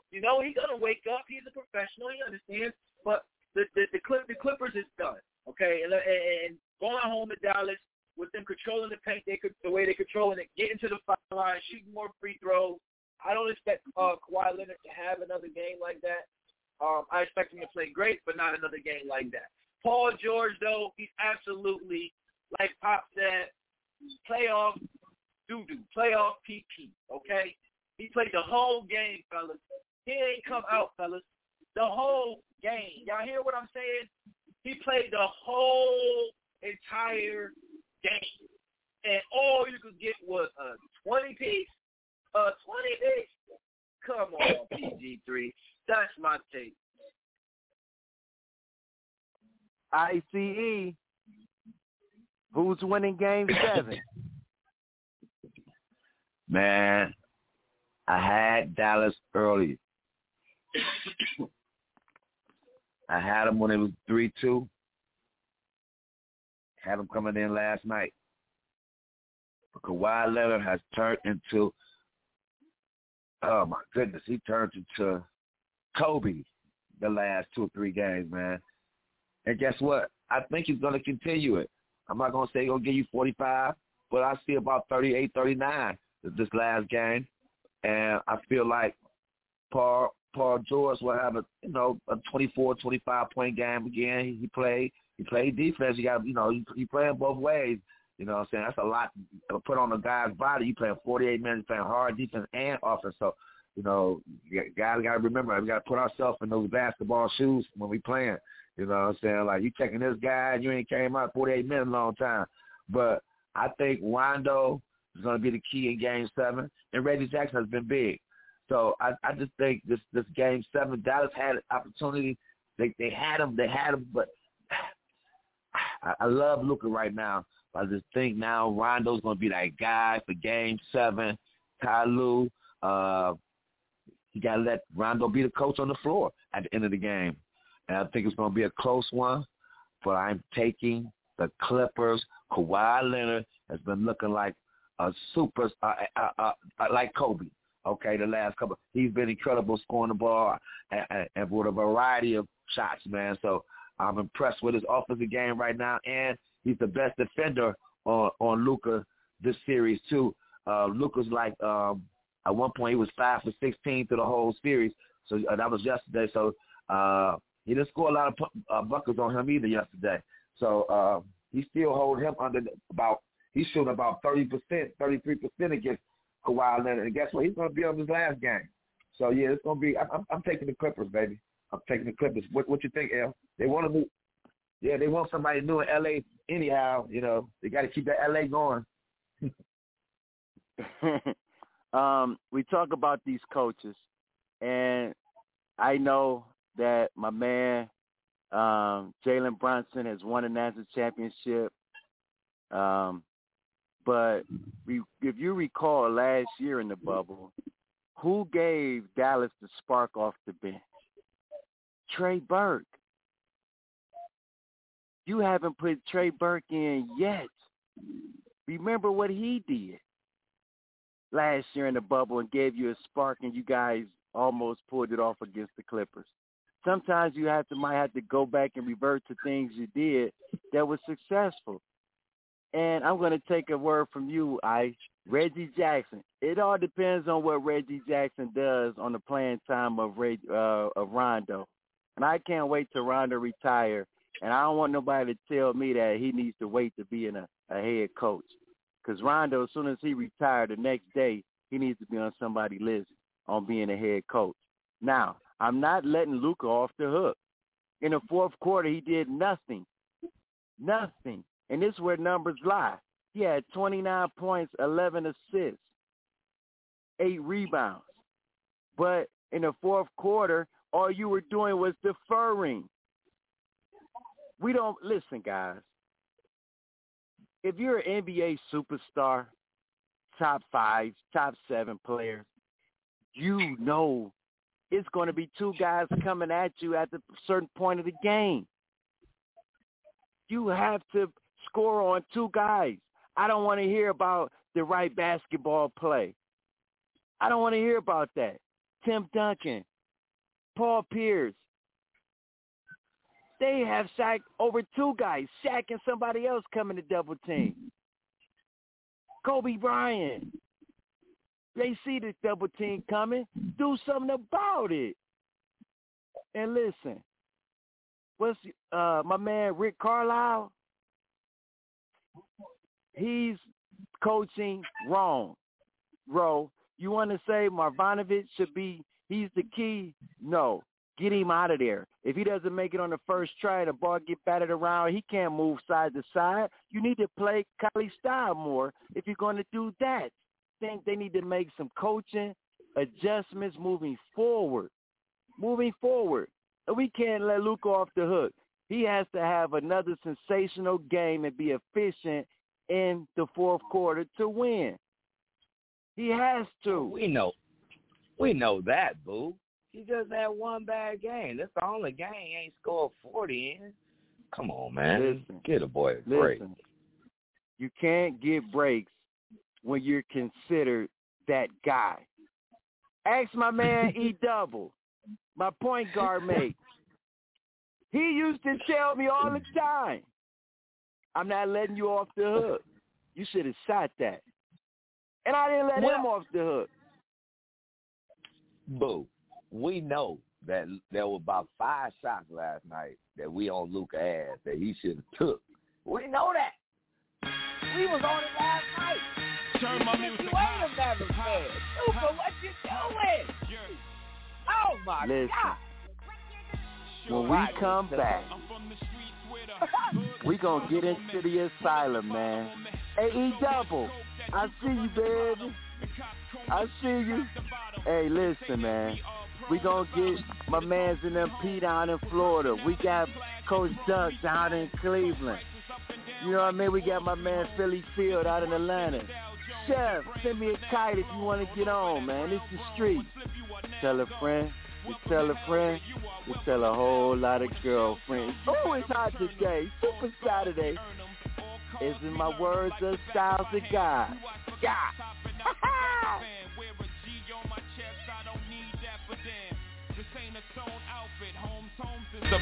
You know, he's gonna wake up. He's a professional. He understands. But the the the, Clip, the Clippers is done. Okay, and, and going home to Dallas with them controlling the paint, they could the way they're controlling it, getting to the foul line, shooting more free throws. I don't expect uh, Kawhi Leonard to have another game like that. Um, I expect him to play great, but not another game like that. Paul George, though, he's absolutely, like Pop said, playoff doo-doo, playoff PP, okay? He played the whole game, fellas. He ain't come out, fellas. The whole game. Y'all hear what I'm saying? He played the whole entire game. And all you could get was a 20 piece, a 20 piece. Come on, PG3. That's my take. ICE. Who's winning game seven? Man, I had Dallas early. I had them when it was 3-2. Had them coming in last night. But Kawhi Leonard has turned into, oh my goodness, he turned into Kobe the last two or three games, man. And guess what? I think he's going to continue it. I'm not going to say he's going to give you 45, but I see about 38, 39 this last game. And I feel like Paul Paul George will have a you know a 24, 25 point game again. He, played he played defense. You got you know he, he playing both ways. You know what I'm saying? That's a lot to put on a guy's body. You playing 48 minutes, playing hard defense and offense. So you know, guys got to remember, we got to put ourselves in those basketball shoes when we playing. You know what I'm saying? Like, you taking this guy you ain't came out 48 minutes a long time. But I think Rondo is going to be the key in Game 7, and Reggie Jackson has been big. So I, I just think this this Game 7, Dallas had an opportunity. They they had him, they had him, but I, I love Luka right now. I just think now Rondo's to be that guy for Game 7. Ty Lue, uh, you got to let Rondo be the coach on the floor at the end of the game. And I think it's to be a close one, but I'm taking the Clippers. Kawhi Leonard has been looking like a super, uh, uh, uh, uh, like Kobe. Okay, the last couple, he's been incredible scoring the ball and, and, with a variety of shots, man. So I'm impressed with his offensive game right now, and he's the best defender on on Luka this series too. Uh, Luka's like um, at one point, he was five for 16 through the whole series. So uh, that was yesterday. So uh, he didn't score a lot of uh, buckets on him either yesterday. So uh, he still hold him under about he's shooting about 30 percent, 33 percent against Kawhi Leonard. And guess what? He's going to be on his last game. So yeah, it's going to be. I'm, I'm taking the Clippers, baby. I'm taking the Clippers. What what you think, El? They want to move. Yeah, they want somebody new in LA anyhow. You know, they got to keep that LA going. um, we talk about these coaches, and I know that my man Um, Jalen Brunson has won a national championship. Um, but if you recall last year in the bubble, who gave Dallas the spark off the bench? Trey Burke. You haven't put Trey Burke in yet. Remember what he did last year in the bubble and gave you a spark and you guys almost pulled it off against the Clippers. Sometimes you have to might have to go back and revert to things you did that was successful. And I'm going to take a word from you, I Reggie Jackson. It all depends on what Reggie Jackson does on the playing time of uh, of Rondo. And I can't wait till Rondo retire. And I don't want nobody to tell me that he needs to wait to be in a, a head coach. Because Rondo, as soon as he retired, the next day he needs to be on somebody's list on being a head coach. Now, I'm not letting Luka off the hook. In the fourth quarter, he did nothing. Nothing. And this is where numbers lie. He had 29 points, 11 assists, eight rebounds. But in the fourth quarter, all you were doing was deferring. We don't listen, guys. If you're an NBA superstar, top five, top seven player, you know it's going to be two guys coming at you at a certain point of the game. You have to score on two guys. I don't want to hear about the right basketball play. I don't want to hear about that. Tim Duncan, Paul Pierce. They have sacked over two guys, Shaq and somebody else coming to double team. Kobe Bryant. They see the double team coming. Do something about it. And listen, what's uh, my man Rick Carlisle? He's coaching wrong. Bro, you want to say Marjanovic should be, he's the key? No. Get him out of there. If he doesn't make it on the first try, the ball get batted around, he can't move side to side. You need to play Kylie style more if you're going to do that. Think they need to make some coaching adjustments moving forward. Moving forward. And we can't let Luka off the hook. He has to have another sensational game and be efficient in the fourth quarter to win. He has to. We know. We know that, boo. He just had one bad game. That's the only game he ain't scored 40 in. Come on, man. Listen, Get a boy a break. Listen, you can't get breaks when you're considered that guy. Ask my man E Double, my point guard mate. He used to tell me all the time, I'm not letting you off the hook. You should have shot that. And I didn't let him off the hook. Boo. We know that there were about five shots last night that we on Luka ass that he should have took. We know that. We was on it last night. Turn my music You ain't never said. Luka, what you doing? Oh my Listen. God. When we come back, we gonna get into the asylum, man. Hey, E Double, I see you, baby. I see you. Hey, listen, man. We gonna get my man's in MP down in Florida. We got Coach Duck down in Cleveland. You know what I mean? We got my man Philly Field out in Atlanta. Chef, send me a kite if you want to get on, man. It's the street. Tell a friend. You tell a friend. You tell a whole lot of girlfriends. Oh, it's hot today. Super Saturday. Is in my words of styles of God. Yeah.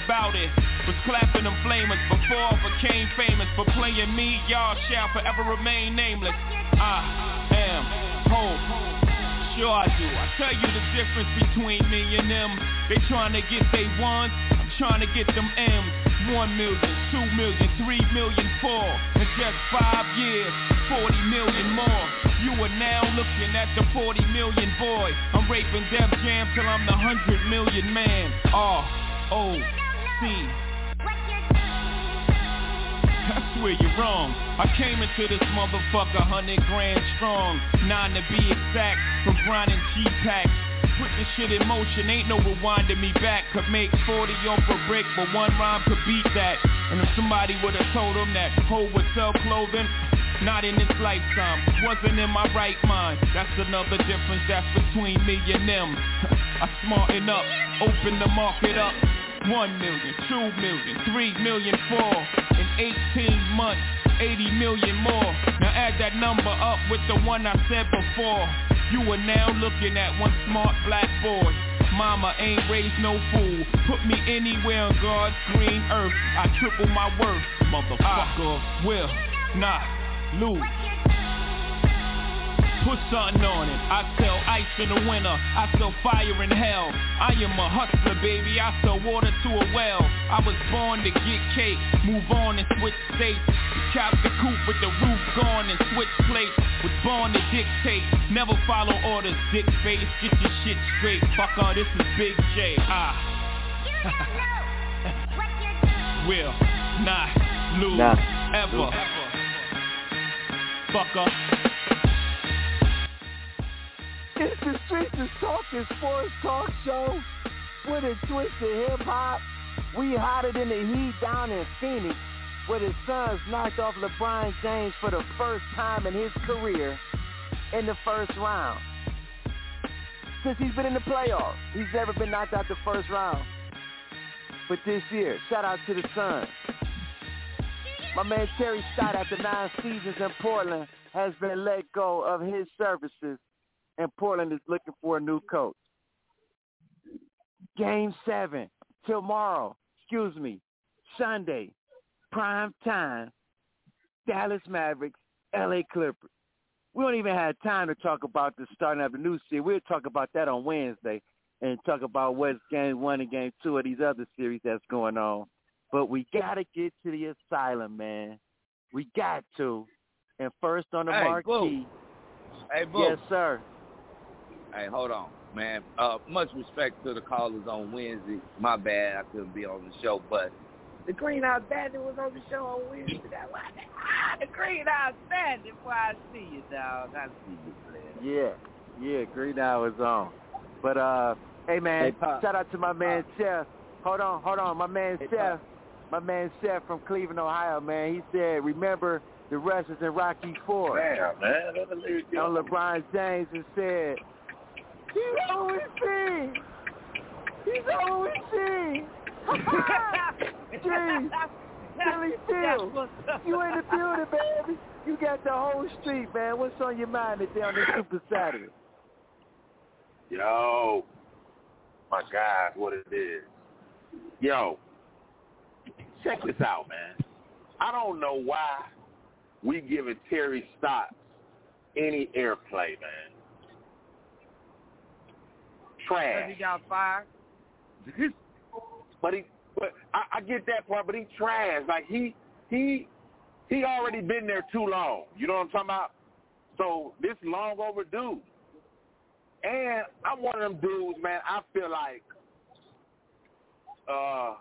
about it. Was clapping them flamers before I became famous. For playing me, y'all shall forever remain nameless. I am home. Sure I do. I tell you the difference between me and them. They trying to get they ones, I'm trying to get them M's. One million, two million, three million, four. In just five years, 40 million more. You are now looking at the 40 million boy. I'm raping Def Jam till I'm the 100 million man. R O C. I swear you're wrong. I came into this motherfucker hundred grand strong, nine to be exact, from grinding G packs. put this shit in motion, ain't no rewinding me back. Could make 40 off a brick, but one rhyme could beat that. And if somebody would've told him that Hov would sell clothing, not in this lifetime, wasn't in my right mind. That's another difference that's between me and them. I smarten up, open the market up. One million, two million, three million, four. In 18 months, 80 million more. Now add that number up with the one I said before. You are now looking at one smart black boy. Mama ain't raised no fool. Put me anywhere on God's green earth. I triple my worth. Motherfucker I will not lose. Put something on it. I sell ice in the winter. I sell fire in hell. I am a hustler, baby. I sell water to a well. I was born to get cake. Move on and switch states. Chop the coop with the roof gone and switch plates. Was born to dictate. Never follow orders, dick face. Get your shit straight. Fuck all, this is Big J. Ah. Will not lose Nah. ever. Fucker. It's the Streets is Talking Sports Talk Show with a twist of hip hop. We hotter than the heat down in Phoenix, where the Suns knocked off LeBron James for the first time in his career in the first round. Since he's been in the playoffs, he's never been knocked out the first round. But this year, shout out to the Suns. My man Terry Stott, after nine seasons in Portland, has been let go of his services and Portland is looking for a new coach. Game seven tomorrow, excuse me, Sunday, prime time, Dallas Mavericks, LA Clippers. We don't even have time to talk about the starting of the new series. We'll talk about that on Wednesday and talk about what's game one and game two of these other series that's going on. But we got to get to the asylum, man. We got to. And first on the Hey, marquee. Boo. Hey, Boo. Yes, sir. Hey, hold on, man. Uh, much respect to the callers on Wednesday. My bad, I couldn't be on the show, but the Green House Bandit was on the show on Wednesday. That's why they- ah, the Green House Bandit. Boy, I see you, dog. I see you, player. Yeah, yeah, Green Hour is on. But uh, hey man, Hey, shout out to my man Chef. Hold on, hold on, my man Hey, Chef. My man Chef from Cleveland, Ohio, man. He said, remember the wrestlers in Rocky Four Damn, man. Let the lyrics on. LeBron James and said, He's we. He's see. Jeez. Philly Phil, you in the building, baby. You got the whole street, man. What's on your mind today on this Super Saturday? Yo, my God, what it is. Yo, check this out, man. I don't know why we giving Terry Stotts any airplay, man. Trash. He got fired. But he, but I, I get that part. But he trash. Like he, he, he already been there too long. You know what I'm talking about? So this long overdue. And I'm one of them dudes, man. I feel like uh,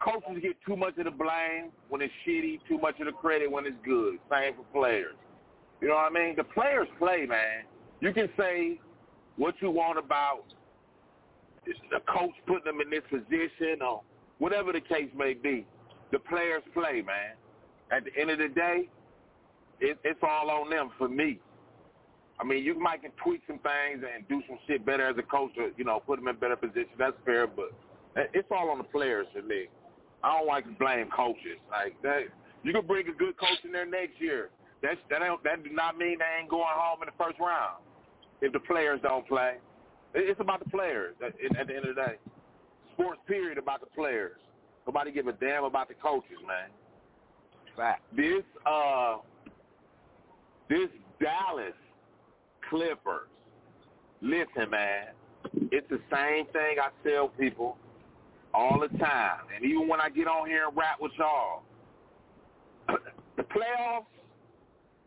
coaches get too much of the blame when it's shitty, too much of the credit when it's good. Same for players. You know what I mean? The players play, man. You can say what you want about the coach putting them in this position or whatever the case may be. The players play, man. At the end of the day, it, it's all on them for me. I mean, you might can tweak some things and do some shit better as a coach or, you know, put them in better position. That's fair, but it's all on the players for me. I don't like to blame coaches. Like that, you could bring a good coach in there next year. That's that. Don't, that do not mean they ain't going home in the first round if the players don't play. It's about the players at, at the end of the day. Sports period about the players. Nobody give a damn about the coaches, man. Fact. This uh, this Dallas Clippers. Listen, man, it's the same thing I tell people all the time, and even when I get on here and rap with y'all, the playoffs.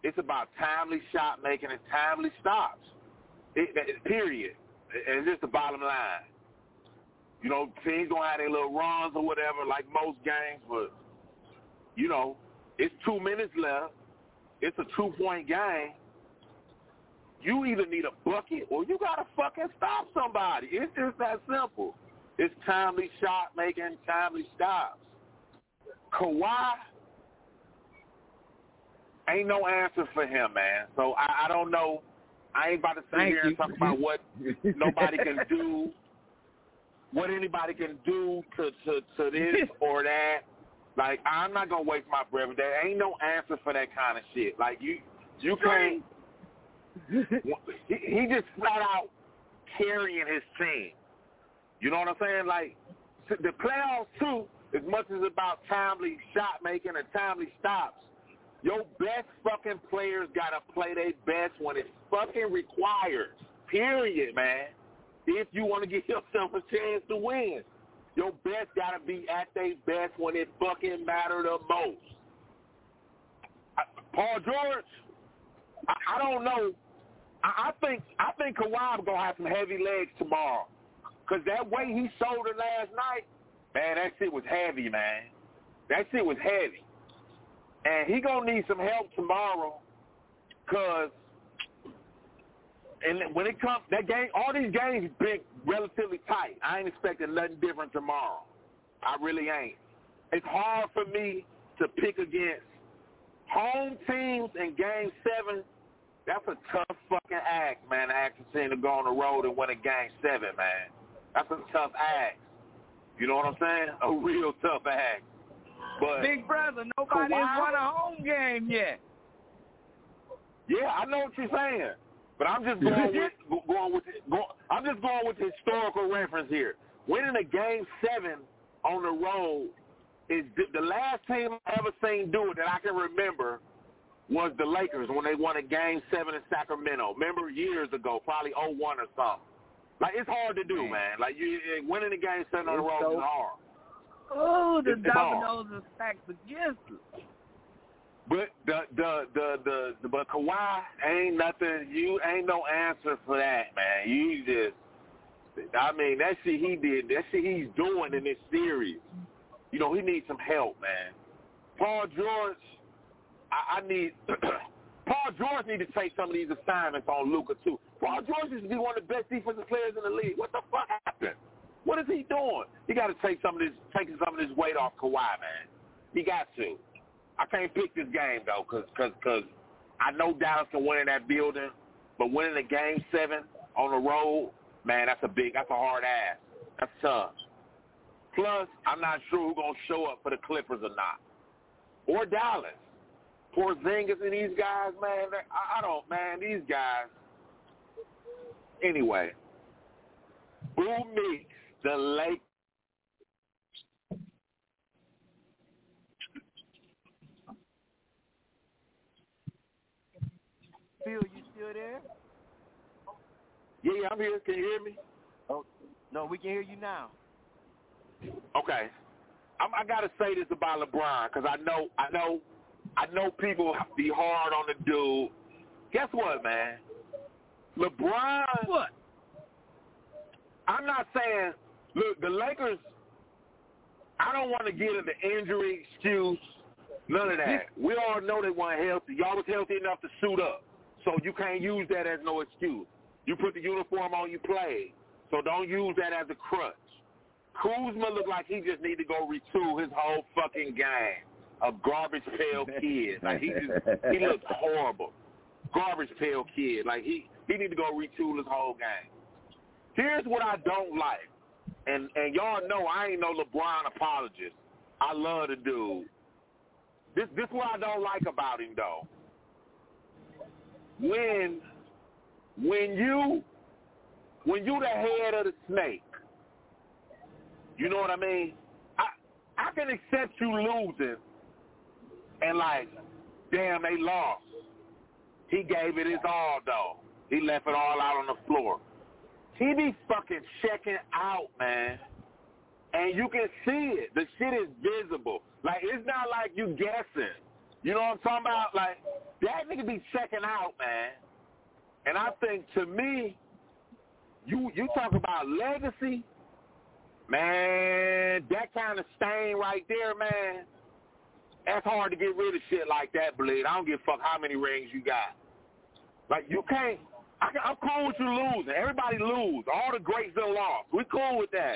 It's about timely shot making and timely stops. It, period. And just the bottom line. You know, teams gonna have their little runs or whatever, like most games, but you know, it's two minutes left. It's a two point game. you either need a bucket or you gotta fucking stop somebody. It's just that simple. It's timely shot making, timely stops. Kawhi ain't no answer for him, man. So I, I don't know. I ain't about to sit Thank here you. and talk about what nobody can do, what anybody can do to to to this or that. Like I'm not gonna waste my breath. There ain't no answer for that kind of shit. Like you, you can't. he, he just flat out carrying his team. You know what I'm saying? Like the playoffs too, as much as about timely shot making and timely stops. Your best fucking players gotta play their best when it's fucking required. Period, man. If you want to give yourself a chance to win, your best gotta be at their best when it fucking matter the most. I, Paul George, I, I don't know. I, I think I think Kawhi gonna have some heavy legs tomorrow. Cause that way he sold it last night, man, that shit was heavy, man. That shit was heavy. And he gonna need some help tomorrow, cause and when it comes that game, all these games been relatively tight. I ain't expecting nothing different tomorrow. I really ain't. It's hard for me to pick against home teams in Game Seven. That's a tough fucking act, man. To act a team to go on the road and win a Game Seven, man. That's a tough act. You know what I'm saying? A real tough act. But Big brother, nobody has won a home game yet. Yeah, I know what you're saying, but I'm just going with going with go, I'm just going with the historical reference here. Winning a game seven on the road is the, the last team I ever seen do it that I can remember was the Lakers when they won a game seven in Sacramento. Remember years ago, probably oh one or something. Like it's hard to do, man. Like you winning a game seven on the road so- is hard. Oh, the It's dominoes are stacked against us. But the the the the, the but Kawhi ain't nothing. You ain't no answer for that, man. You just, I mean, that shit he did, that shit he's doing in this series. You know, he needs some help, man. Paul George, I, I need. Paul George need to take some of these assignments on Luka too. Paul George used to be one of the best defensive players in the league. What the fuck happened? What is he doing? He got to take some of this, taking some of this weight off Kawhi, man. He got to. I can't pick this game though, cause, cause, cause I know Dallas can win in that building, but winning a game seven on the road, man, that's a big, that's a hard ass. That's tough. Plus, I'm not sure who's gonna show up for the Clippers or not, or Dallas. Porzingis and these guys, man. I, I don't, man. These guys. Anyway, who meets the Lake? Phil, you still there? Yeah, yeah, I'm here. Can you hear me? Oh, no, we can hear you now. Okay. I'm, I gotta say this about LeBron because I know, I know, I know people be hard on the dude. Guess what, man? LeBron. What? I'm not saying. Look, the Lakers. I don't want to get into injury excuse. None of that. We all know they weren't healthy. Y'all was healthy enough to suit up, so you can't use that as no excuse. You put the uniform on, you played. So don't use that as a crutch. Kuzma looked like he just need to go retool his whole fucking game. A garbage pail kid. Like he just he looks horrible. Garbage pail kid. Like he he need to go retool his whole game. Here's what I don't like. And and y'all know I ain't no LeBron apologist. I love the dude. This this what I don't like about him though. When when you when you the head of the snake, you know what I mean? I I can accept you losing and like, damn, they lost. He gave it his all though. He left it all out on the floor. He be fucking checking out, man. And you can see it. The shit is visible. Like it's not like you guessing. You know what I'm talking about? Like that nigga be checking out, man. And I think to me, you you talk about legacy, man. That kind of stain right there, man. That's hard to get rid of shit like that, bleed. I don't give a fuck how many rings you got. Like you can't I, I'm cool with you losing. Everybody lose. All the greats done lost. We cool with that.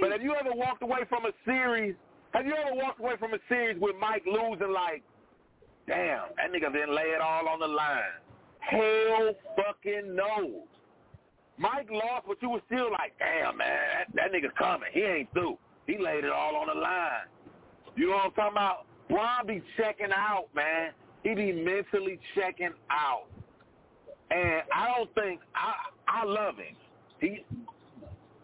But have you ever walked away from a series? Have you ever walked away from a series with Mike losing like, damn, that nigga didn't lay it all on the line? Hell fucking no. Mike lost, but you were still like, damn, man, that, that nigga coming. He ain't through. He laid it all on the line. You know what I'm talking about? Bron be checking out, man. He be mentally checking out. And I don't think I I love him. He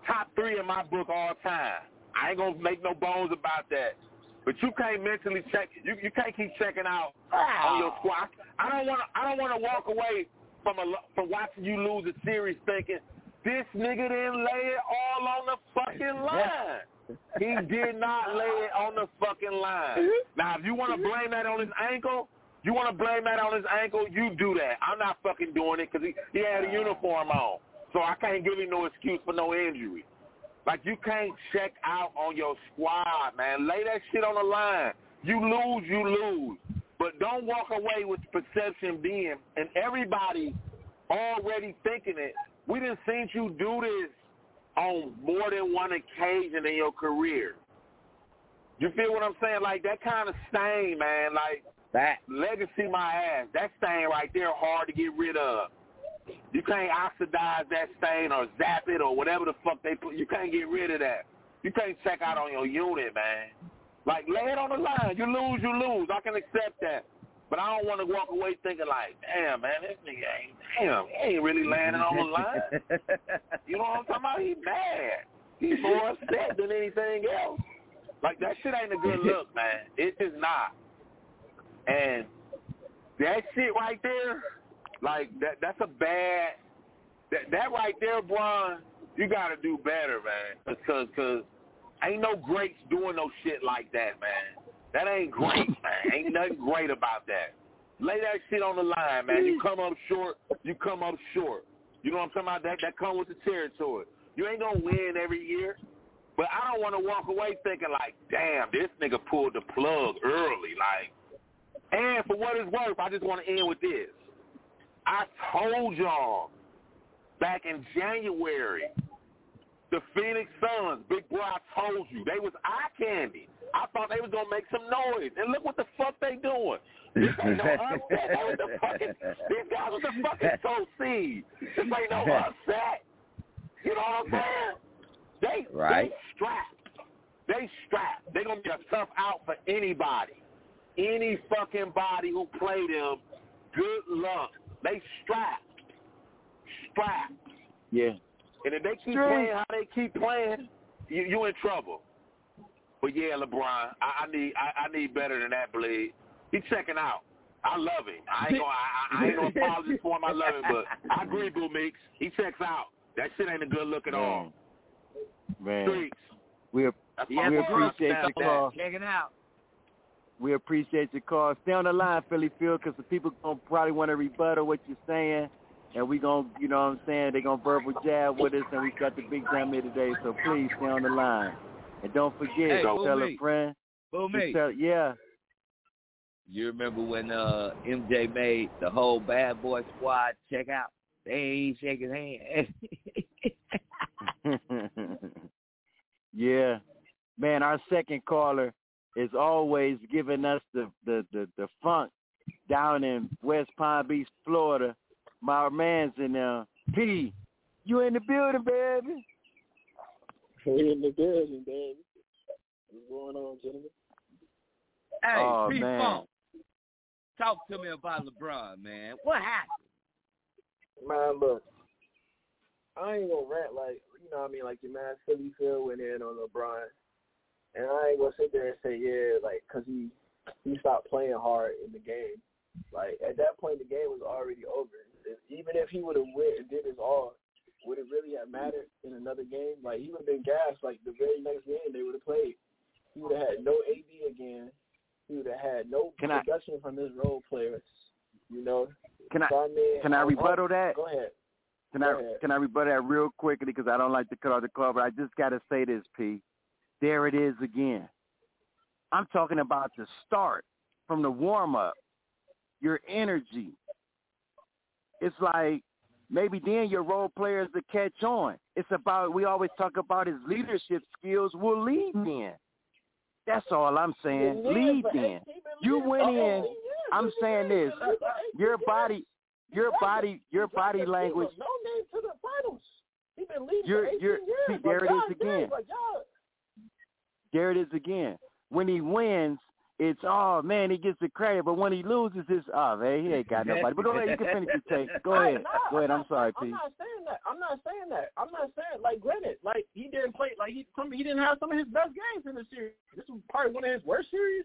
top three in my book all time. I ain't gonna make no bones about that. But you can't mentally check. You you can't keep checking out on your squad. I don't want to. I don't want to walk away from a from watching you lose a series thinking this nigga didn't lay it all on the fucking line. He did not lay it on the fucking line. Now, if you want to blame that on his ankle, you want to blame that on his ankle, you do that. I'm not fucking doing it because he, he had a uniform on. So I can't give him no excuse for no injury. Like, you can't check out on your squad, man. Lay that shit on the line. You lose, you lose. But don't walk away with the perception being, and everybody already thinking it, we didn't seen you do this on more than one occasion in your career. You feel what I'm saying? Like that kind of stain, man. Like that legacy, my ass. That stain right there, hard to get rid of. You can't oxidize that stain or zap it or whatever the fuck they put. You can't get rid of that. You can't check out on your unit, man. Like lay it on the line. You lose, you lose. I can accept that. But I don't want to walk away thinking like, damn, man, this nigga ain't, damn, he ain't really landing on the line. you know what I'm talking about? He mad. He's more upset than anything else. Like that shit ain't a good look, man. It's just not. And that shit right there, like that, that's a bad. That that right there, Bron, you got to do better, man. Because cause ain't no greats doing no shit like that, man. That ain't great, man. Ain't nothing great about that. Lay that shit on the line, man. You come up short, you come up short. You know what I'm talking about? That that come with the territory. You ain't gonna win every year. But I don't want to walk away thinking like, damn, this nigga pulled the plug early. Like, and for what it's worth, I just want to end with this. I told y'all back in January, the Phoenix Suns, big boy, I told you, they was eye candy. I thought they was gonna make some noise, and look what the fuck they doing. This ain't no upset. That was the fucking. These guys was the fucking toe seed. This ain't no upset. You know what I'm saying? They right. they strapped. They strapped. They gonna be a tough out for anybody. Any fucking body who play them. Good luck. They strapped. Strapped. Yeah. And if they keep Straight. playing how they keep playing, you you in trouble. But yeah, LeBron, I, I need I, I need better than that, Blade. He's checking out. I love him. I ain't gonna I, I ain't gonna apologize for him. I love him, but I agree, Boo Mix. He checks out. That shit ain't a good look at all. Man, Streets. we That's we appreciate Snap the that. call. Check out. We appreciate your call. Stay on the line, Philly Phil, because the people gonna probably want to rebuttal what you're saying, and we gonna, you know what I'm saying, they gonna verbal jab with us, and we got the big time here today. So please stay on the line, and don't forget, Hey, tell Boo a friend. Boo Me. Tell, yeah, You remember when uh MJ made the whole Bad Boy Squad check out? They ain't shaking hands. yeah, man. Our second caller is always giving us the the the, the funk down in West Palm Beach, Florida. My man's in there. P, you in the building, baby? We in the building, baby. What's going on, gentlemen? Hey, Oh, P man. Funk, talk to me about LeBron, man. What happened? Man, look, I ain't gonna rant like you know what I mean, like your man Philly Phil went in on LeBron, and I ain't gonna sit there and say yeah, like 'cause he he stopped playing hard in the game. Like at that point, the game was already over. If, even if he would have went and did his all, would it really have mattered in another game? Like he would have been gassed. Like the very next game they would have played, he would have had no AD again. He would have had no Can I- production from his role players. You know. Can I So, mean, can I rebuttal that? Go ahead. Can Go I ahead. can I rebuttal that real quickly because I don't like to cut off the call, but I just got to say this, P. There it is again. I'm talking about the start from the warm up, your energy. It's like maybe then your role players to catch on. It's about we always talk about his leadership skills will lead then. That's all I'm saying. Lead then. You went in. I'm saying this. Your body, your body, your body language. No name to the finals. He been leading for 18 years. see, there it is again. There it is again. When he wins, it's oh man, he gets the credit, but when he loses, it's oh man, he ain't got nobody. But go ahead, you can finish your take. Go ahead, Nah, go ahead. I'm not- sorry, I'm P. not saying that. I'm not saying that. I'm not saying like granted, like he didn't play like he some he didn't have some of his best games in the series. This was probably one of his worst series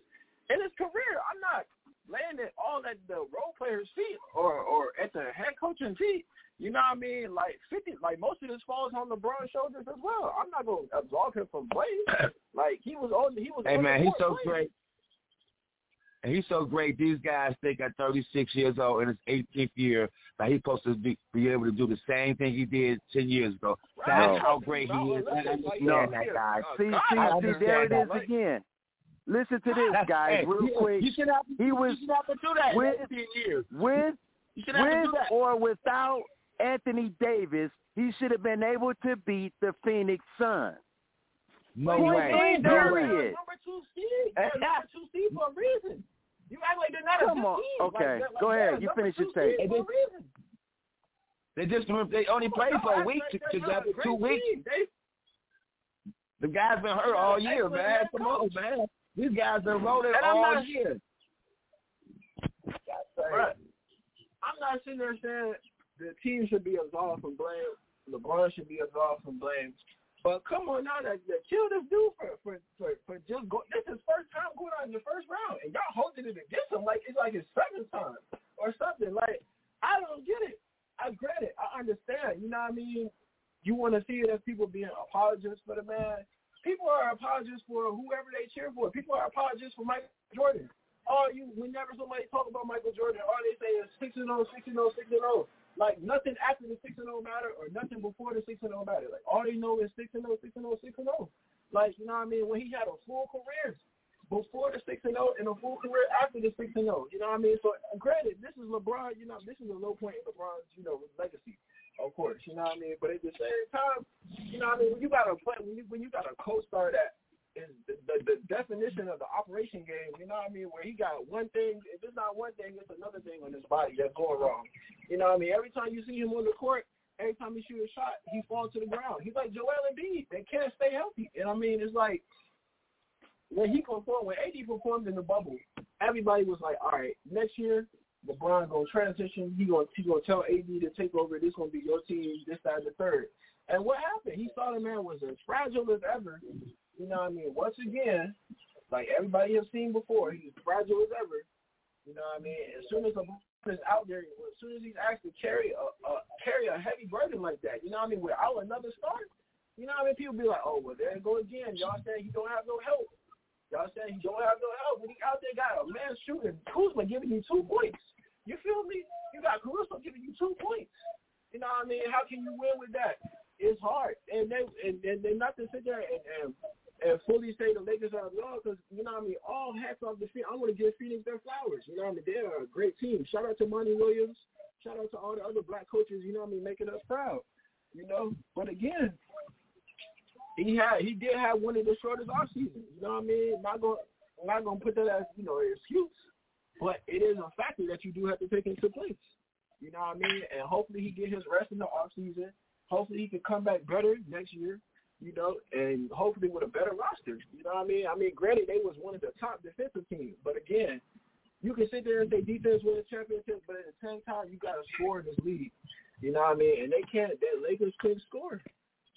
in his career. I'm not laying it all at the role player's feet or or at the head coaching feet. You know what I mean? Like fifty, like most of this falls on LeBron's shoulders as well. I'm not gonna absolve him from blame. Like he was on, he was. Hey man, he's so playing. great. And he's so great. These guys think at 36 years old in his 18th year that he's supposed to be, be able to do the same thing he did 10 years ago. That's No. how great he is. I understand No. that, guy. Uh, see, I see, see, understand there it is that. is again. Listen to this, That's- guys, hey, real quick. You should have, He was you should have to do that with, in 10 years. with, You should have to with do that. or without Anthony Davis, he should have been able to beat the Phoenix Suns. No Point way. blank, No period. way. number two seed. Number two seed for a reason. You act like they're not Come a good on. team. Okay, Like, they're- go like, ahead. they're You number finish your two take. seed For. They just they only played for a week to, to, They're a to two weeks. team. They The guys been hurt all year, man. Come on, man. These guys been rolling And I'm all not- year. I'm not sitting there saying the team should be absolved from blame. LeBron should be absolved from blame. But come on now, that, that kill this dude for for for, for just go. This is first time going out in the first round, and y'all holding it against him like it's like his seventh time or something. Like I don't get it. I get it. I understand. You know what I mean? You want to see it as people being apologists for the man. People are apologists for whoever they cheer for. People are apologists for Michael Jordan. All you, whenever somebody talk about Michael Jordan, all they say is six and zero, six and zero, six and zero. Like nothing after the six and zero matter, or nothing before the six and zero matter. Like all they know is six and zero, six and zero, six and zero. Like you know what I mean? When he had a full career before the six and zero, and a full career after the six and zero. You know what I mean? So granted, this is LeBron. You know, this is a low point in LeBron's you know legacy. Of course, you know what I mean. But at the same time, you know what I mean. When you got to play, when you when you got a co-star that is the, the, the definition of the operation game. You know what I mean? Where he got one thing, if it's not one thing, it's another thing on his body that's going wrong. You know what I mean? Every time you see him on the court, every time he shoot a shot, he falls to the ground. He's like Joel Embiid. They can't stay healthy. And I mean, it's like when he performed, when AD performed in the bubble, everybody was like, all right, next year LeBron gonna transition. He gonna he gonna tell AD to take over. This gonna be your team. This and the third. And what happened? He saw the man was as fragile as ever. You know what I mean? Once again, like everybody has seen before, he's fragile as ever. You know what I mean? As soon as LeBron is out there, as soon as he's asked to carry a, a carry a heavy burden like that, you know what I mean? Without another start, you know what I mean? People be like, oh, well, there it go again. Y'all saying he don't have no help. Y'all saying he don't have no help. When he out there got a man shooting, Kuzma giving you two points. You feel me? You got Caruso giving you two points. You know what I mean? How can you win with that? It's hard, and they and, and they not to sit there and, and and fully say the Lakers are lost because you know what I mean. All hats off the Phoenix. I want to give Phoenix their flowers. You know what I mean? They are a great team. Shout out to Monty Williams. Shout out to all the other black coaches. You know what I mean? Making us proud. You know, but again, he had he did have one of the shortest off seasons. You know what I mean? Not gonna not gonna put that as you know an excuse, but it is a factor that you do have to take into place. You know what I mean? And hopefully he get his rest in the off season. Hopefully he can come back better next year. You know, and hopefully with a better roster. You know what I mean? I mean, granted they was one of the top defensive teams, but again, you can sit there and say defense wins championships, but at the same time you got to score in this league. You know what I mean? And they can't. The Lakers couldn't score.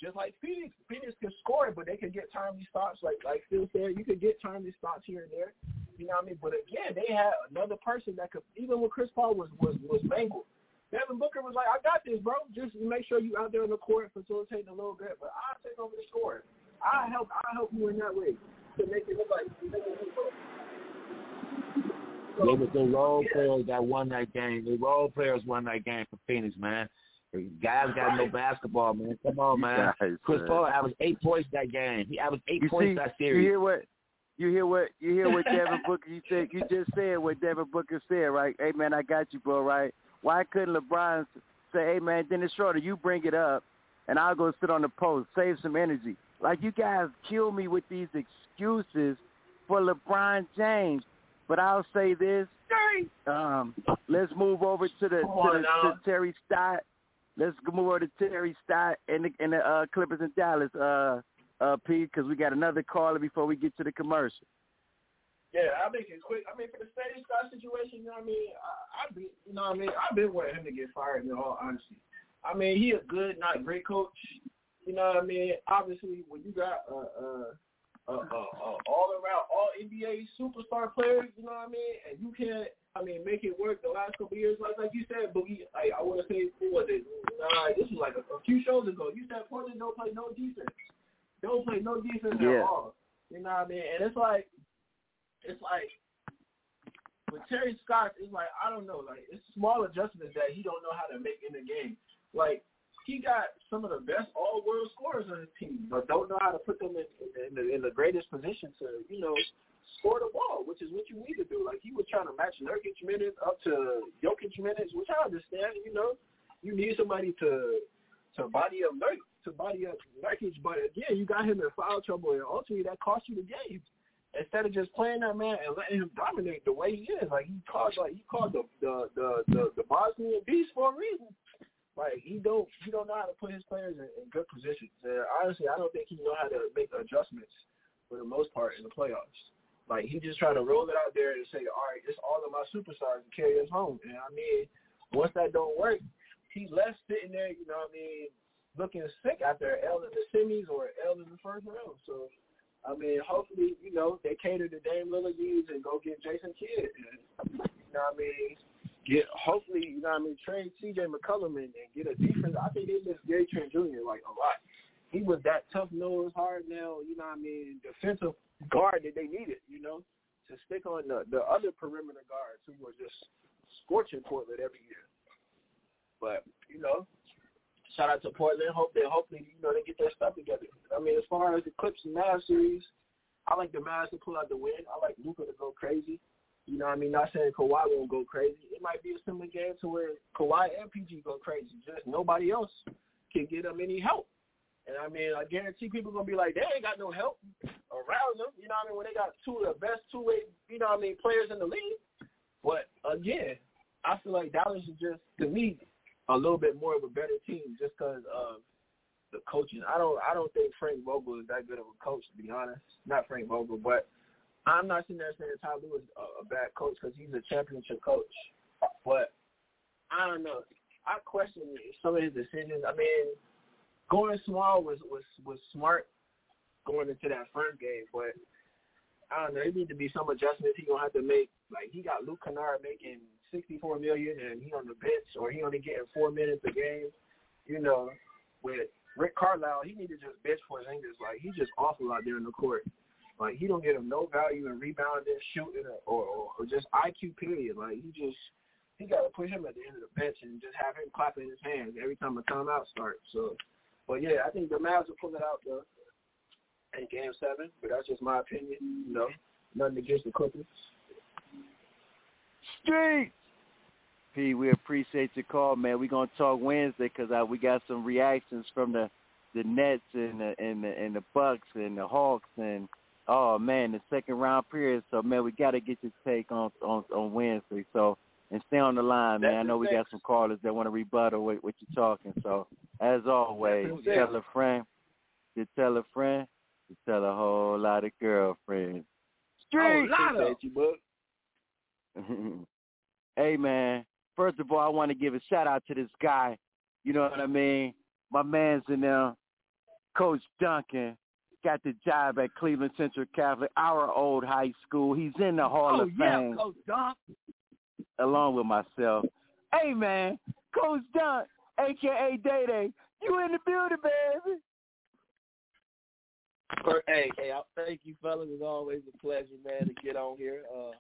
Just like Phoenix, Phoenix can score, but they can get timely stops. Like like Phil said, you could get timely stops here and there. You know what I mean? But again, they had another person that could. Even when Chris Paul was was was mangled, Devin Booker was like, "I got this, bro. Just make sure you out there on the court facilitating a little bit, but I'll take over the scoring. I help. I help you in that way to make it look like." Make it look like They was the role players that won that game. The role players won that game for Phoenix, man. The guys got no basketball, man. Come on, man. Guys, Chris man. Paul averaged eight points that game. He averaged eight You points see, that you hear what you hear what you hear what Devin Booker you said you just said what Devin Booker said, right? Hey man, I got you, bro, right? Why couldn't LeBron say, hey man, Dennis Schroeder, you bring it up, and I'll go sit on the post, save some energy. Like you guys kill me with these excuses for LeBron James. But I'll say this. Um, let's move over to the, to, the to Terry Stott. Let's move over to Terry Stott and the, and the uh, Clippers in Dallas, uh, uh, Pete, because we got another caller before we get to the commercial. Yeah, I'll make it quick. I mean, for the steady start situation, you know what I mean? I, I've been, you know what I mean? I've been wanting him to get fired, in all honesty. I mean, he a good, not great coach. You know what I mean? Obviously, when you got uh, uh, uh, uh, uh, all around, all NBA superstar players, you know what I mean? And you can't, I mean, make it work the last couple of years, like like you said, Boogie. Like, I want to say, what was it? Nah, this was like a, a few shows ago. You said Portland don't play no defense. Don't play no defense Yeah. at all. You know what I mean? And it's like, it's like with Terry Scott, it's like I don't know, like it's small adjustments that he don't know how to make in the game. Like he got some of the best all world scorers on his team, but don't know how to put them in in the, in the greatest position to you know score the ball, which is what you need to do. Like he was trying to match Nurkic minutes up to Jokic minutes, which I understand. You know, you need somebody to to body up Nurkic, to body up Nurkic, but again, you got him in foul trouble, and ultimately that cost you the game instead of just playing that man and letting him dominate the way he is, like he called like he called the the the the, the Bosnian beast for a reason. Like he don't he don't know how to put his players in, in good positions. And honestly, I don't think he know how to make adjustments for the most part in the playoffs. Like he just trying to roll it out there and say, all right, it's all of my superstars to carry us home. And I mean, once that don't work, he's left sitting there, you know what I mean, looking sick after L in the semis or L in the first round. So I mean, hopefully, you know, they cater to Dame Lillard needs and go get Jason Kidd. And, you know what I mean? Get hopefully, you know what I mean, trade CJ McCollum and, and get a defense. I think they miss Gary Trent Jr. like a lot. He was that tough nose, hard nail, you know what I mean, defensive guard that they needed, you know, to stick on the the other perimeter guards who were just scorching Portland every year. But, you know, shout out to Portland. Hope they hopefully you know they get their stuff together. I mean, as far as the Clips and Mavs series, I like the Mavs to pull out the win. I like Luka to go crazy. You know what I mean? Not saying Kawhi won't go crazy. It might be a similar game to where Kawhi and PG go crazy. Just nobody else can get them any help. And I mean, I guarantee people gonna be like, they ain't got no help around them. You know what I mean? When they got two of the best two way, you know what I mean, players in the league. But again, I feel like Dallas is just to me a little bit more of a better team just because of the coaching. I don't I don't think Frank Vogel is that good of a coach to be honest. Not Frank Vogel, but I'm not sitting there saying Ty Lue is a, a bad coach because he's a championship coach. But I don't know. I question some of his decisions. I mean, going small was was was smart going into that first game, but I don't know. There need to be some adjustments he gonna have to make. Like he got Luke Kennard making sixty four million and he on the bench or he only getting four minutes a game. You know, with Rick Carlisle, he need to just bench Porzingis. Like he's just awful out there in the court. Like he don't get him no value in rebounding, shooting, or, or or just IQ period. Like he just he got to put him at the end of the bench and just have him clapping his hands every time a timeout starts. So, but yeah, I think the Mavs will pull it out though in Game Seven. But that's just my opinion. You know, nothing against the Clippers. Street. P, we appreciate your call, man. We're gonna talk Wednesday because uh, we got some reactions from the the Nets and the and the and the Bucks and the Hawks and oh man, the second round period. So man, we got to get your take on on on Wednesday. So and stay on the line, man. I know we got some callers that want to rebuttal what, what you're talking. So as always, That's tell a friend, you tell a friend, you tell a whole lot of girlfriends. Oh, appreciate you, bud. hey man, first of all, I want to give a shout out to this guy. You know what I mean? My man's in there, Coach Duncan, got the job at Cleveland Central Catholic, our old high school. He's in the Hall Oh of yeah, Fame Coach Dunk. Along with myself. Hey man, Coach Dunk, aka Day Day, you in the building, baby. Hey, hey, I thank you, fellas. It's always a pleasure, man, to get on here. Uh,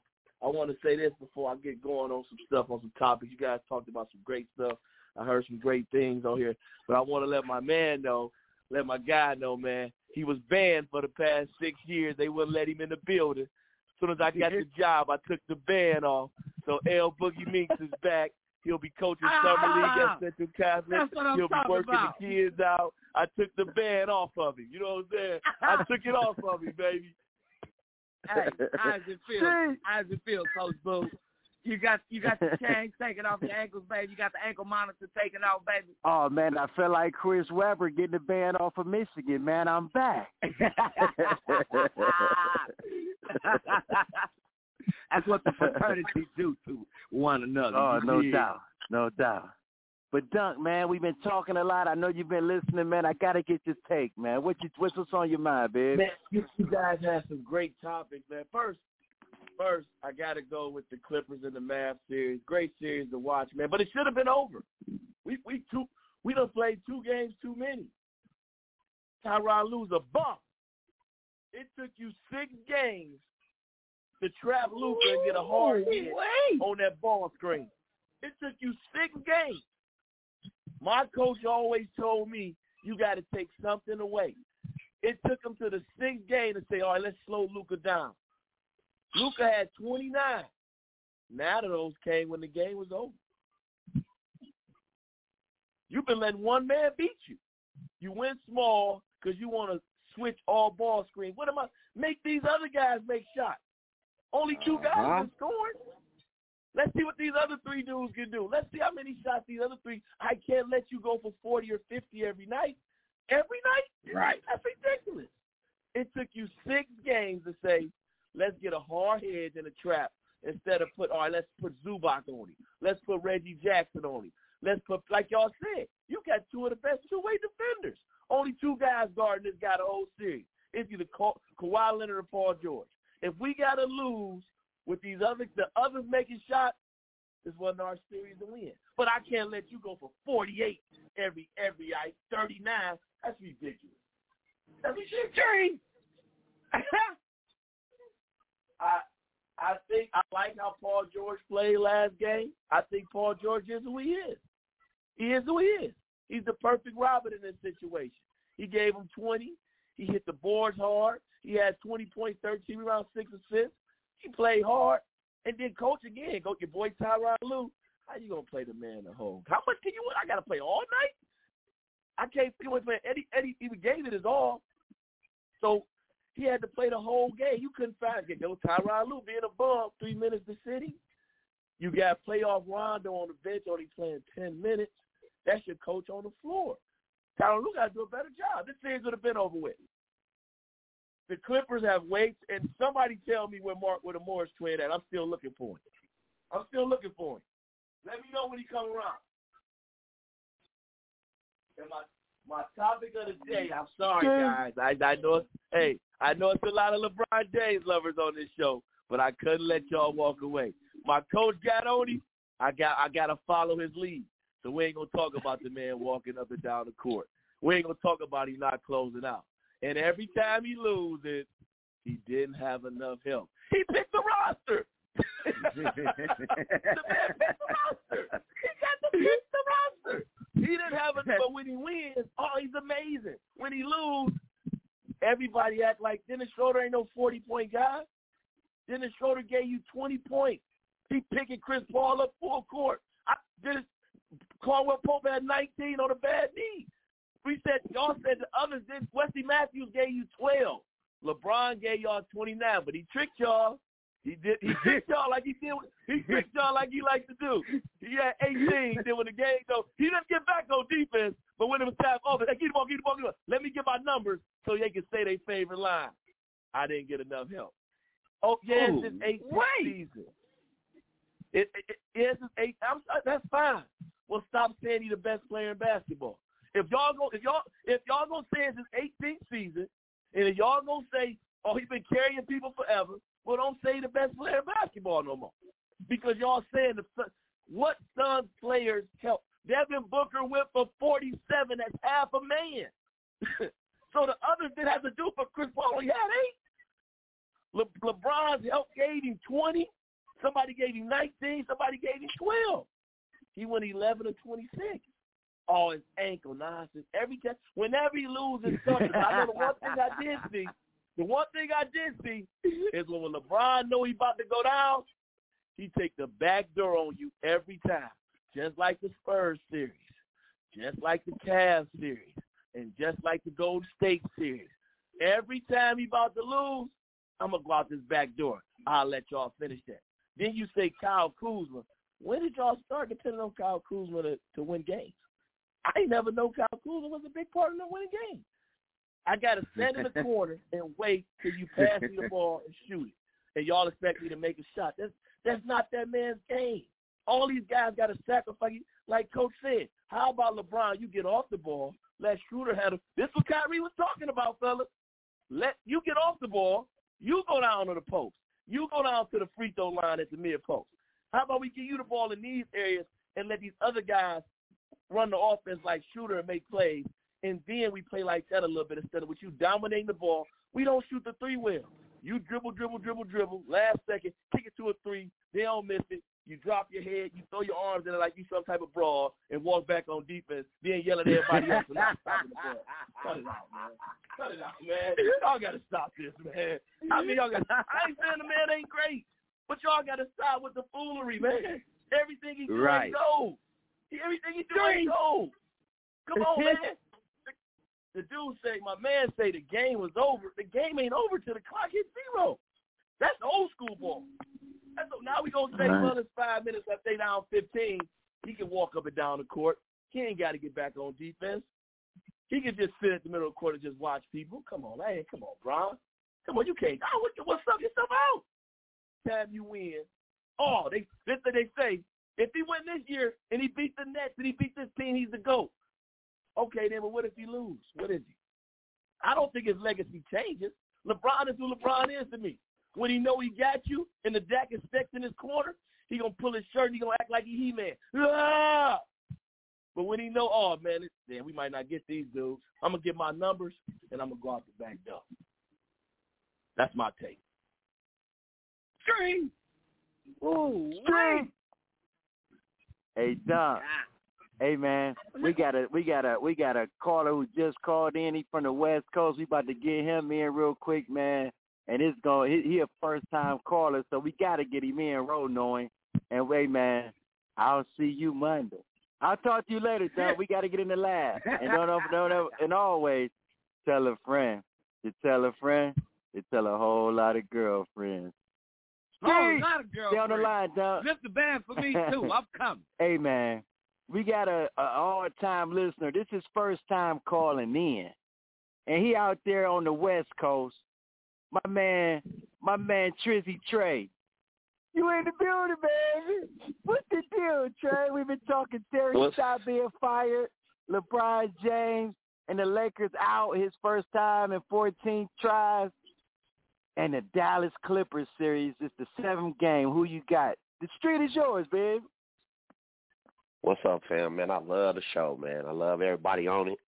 I want to say this before I get going on some stuff, on some topics. You guys talked about some great stuff. I heard some great things on here, but I want to let my man know, let my guy know, man. He was banned for the past six years. They wouldn't let him in the building. As soon as I got the job, I took the ban off. So L Boogie Minx is back. He'll be coaching summer league Ah, at Central Catholic. that's what I'm He'll be working about. the kids out. I took the band off of him. You know what I'm saying? I took it off of him, baby. Hey, how does it feel? How does it feel, Coach Boo? You got you got the chains taken off your ankles, baby. You got the ankle monitor taken off, baby. Oh man, I feel like Chris Webber getting the band off of Michigan. Man, I'm back. That's what the fraternity do to one another. Oh, no dig? doubt, no doubt. But Dunk, man, we've been talking a lot. I know you've been listening, man. I gotta get your take, man. What you what's what's on your mind, babe? Man, you, you guys have some great topics, man. First, first, I got to go with the Clippers and the Mavs series. Great series to watch, man. But it should have been over. We we two we done played two games too many. Tyronn Lue's a bump. It took you six games to trap Luka and get a hard hit on that ball screen. It took you six games. My coach always told me you got to take something away. It took him to the sixth game to say, all right, let's slow Luka down. Luka had 29. Now those came when the game was over. You've been letting one man beat you. You went small because you want to switch all ball screens. What am I? Make these other guys make shots. Only two guys Uh-huh. are scoring. Let's see what these other three dudes can do. Let's see how many shots these other three. I can't let you go for 40 or 50 every night. Every night? Right. That's ridiculous. It took you six games to say, let's get a hard hedge and a trap instead of put, all right, let's put Zubac on him. Let's put Reggie Jackson on him. Let's put, like y'all said, you got two of the best two-way defenders. Only two guys guarding this guy the whole series. It's either Ka- Kawhi Leonard or Paul George. If we got to lose with these other, the others making shots, this wasn't our series to win. But I can't let you go for 48 every every night, 39. That's ridiculous. That's ridiculous. I I think I like how Paul George played last game. I think Paul George is who he is. He is who he is. He's the perfect Robert in this situation. He gave him 20. He hit the boards hard. He had 20 points, 13 rebounds, six assists. He played hard. And then coach again, go your boy Tyronn Lue. How you gonna play the man the whole? How much can you? Win? I gotta play all night. I can't. He was playing. Eddie. Eddie even gave it his all. So he had to play the whole game. You couldn't find it. There was Tyronn Lue being a bum, three minutes to city. You got playoff Rondo on the bench, only playing ten minutes. That's your coach on the floor. Tyronn Lue got to do a better job. This series would have been over with. The Clippers have weights, and somebody tell me where Mark, where the Morris twin at. I'm still looking for him. I'm still looking for him. Let me know when he come around. And my my topic of the day. I'm sorry, guys. I I know. Hey, I know it's a lot of LeBron James lovers on this show, but I couldn't let y'all walk away. My coach got on him. I got I got to follow his lead. So we ain't gonna talk about the man walking up and down the court. We ain't gonna talk about him not closing out. And every time he loses, he didn't have enough help. He picked the roster. the man picked the roster. He got to pick the roster. He didn't have enough, but when he wins, oh, he's amazing. When he lose, everybody act like Dennis Schroeder ain't no 40-point guy. Dennis Schroeder gave you 20 points. He picking Chris Paul up full court. I, Dennis Caldwell Pope had 19 on a bad knee. We said y'all said the others did. Wesley Matthews gave you 12. LeBron gave y'all 29, but he tricked y'all. He did. He tricked y'all like he did. He tricked y'all like he liked to do. He had 18. then when the game go, he didn't get back on defense. But when it was time, oh, get the ball, get the ball, get the ball. Let me get my numbers so they can say their favorite line. I didn't get enough help. Oh, yeah, it's his 18th season. It, it, it, yes, it's eight. I'm, uh, that's fine. Well, stop saying he's the best player in basketball. If y'all go, if y'all, if y'all gonna say it's his 18th season, and if y'all gonna say, oh, he's been carrying people forever, well, don't say the best player in basketball no more, because y'all saying the what Suns players help. Devin Booker went for 47. That's half a man. so the others didn't have to do for Chris Paul. He had eight. Le- LeBron's help gave him 20. Somebody gave him 19. Somebody gave him 12. He went 11 or 26. Oh, his ankle nonsense. Every time, whenever he loses something, I know the one thing I did see. The one thing I did see is when LeBron know he about to go down, he take the back door on you every time. just like the Spurs series, just like the Cavs series, and just like the Golden State series. Every time he about to lose, I'm gonna go out this back door. I'll let y'all finish that. Then you say Kyle Kuzma. When did y'all start depending on Kyle Kuzma to, to win games? I never know Kyle Kuzma was a big part in the winning game. I gotta stand in the corner and wait till you pass me the ball and shoot it, and y'all expect me to make a shot. That's that's not that man's game. All these guys got to sacrifice. Like Coach said, how about LeBron? You get off the ball, let Schroeder have it. This is what Kyrie was talking about, fellas. Let you get off the ball. You go down to the post. You go down to the free throw line at the mid post. How about we give you the ball in these areas and let these other guys run the offense like Shooter and make plays, and then we play like that a little bit instead of with you dominating the ball. We don't shoot the three well. You dribble, dribble, dribble, dribble. Last second, kick it to a three. They don't miss it. You drop your head. You throw your arms in it like you some type of brawl and walk back on defense. Then yell at everybody else for not stopping the ball. Cut it out, man. Cut it out, man. Y'all got to stop this, man. I mean, y'all got. I ain't saying the man ain't great, but y'all got to stop with the foolery, man. Everything he doing Right. gold. Everything he doing gold. Come on, man. The dude say, my man say the game was over. The game ain't over till the clock hits zero. That's old school ball. That's, now we gonna say, Right. well, it's five minutes. If they down fifteen, he can walk up and down the court. He ain't got to get back on defense. He can just sit at the middle of the court and just watch people. Come on, man. Come on, Bron. Come on, you can't. Oh, what, what's up? Yourself out. Time you win. Oh, they this they say. If he win this year and he beat the Nets and he beat this team, he's the GOAT. Okay, then, but what if he lose? What is he? I don't think his legacy changes. LeBron is who LeBron is to me. When he know he got you and the Dak is stacked in his corner, he gonna pull his shirt and he gonna act like he He-Man. Ah! But when he know, oh man, it, man, we might not get these dudes. I'm gonna get my numbers and I'm gonna go out the back door. That's my take. String. Ooh, String. Hey Don. Hey man, we got a we got a we got a caller who just called in. He from the West Coast. We about to get him in real quick, man. And it's going he, he a first time caller, so we gotta get him in rolling on. And wait, man, I'll see you Monday. I'll talk to you later, Don. We gotta get in the lab. And don't ever, don't ever, and always tell a friend. You tell a friend, you tell a whole lot of girlfriends. Oh, Steve, not a girl. Stay on the line, Don. Lift the band for me too. I'm coming. Hey man, we got a, a all time listener. This is first time calling in, and he out there on the West Coast. My man, my man Trizzy Trey. You in the building, baby? What's the deal, Trey? We've been talking Terry What's- being fired, LeBron James and the Lakers out his first time in 14 tries, and the Dallas Clippers series. It's the seventh game. Who you got? The street is yours, babe. What's up, fam? Man, I love the show, man. I love everybody on it.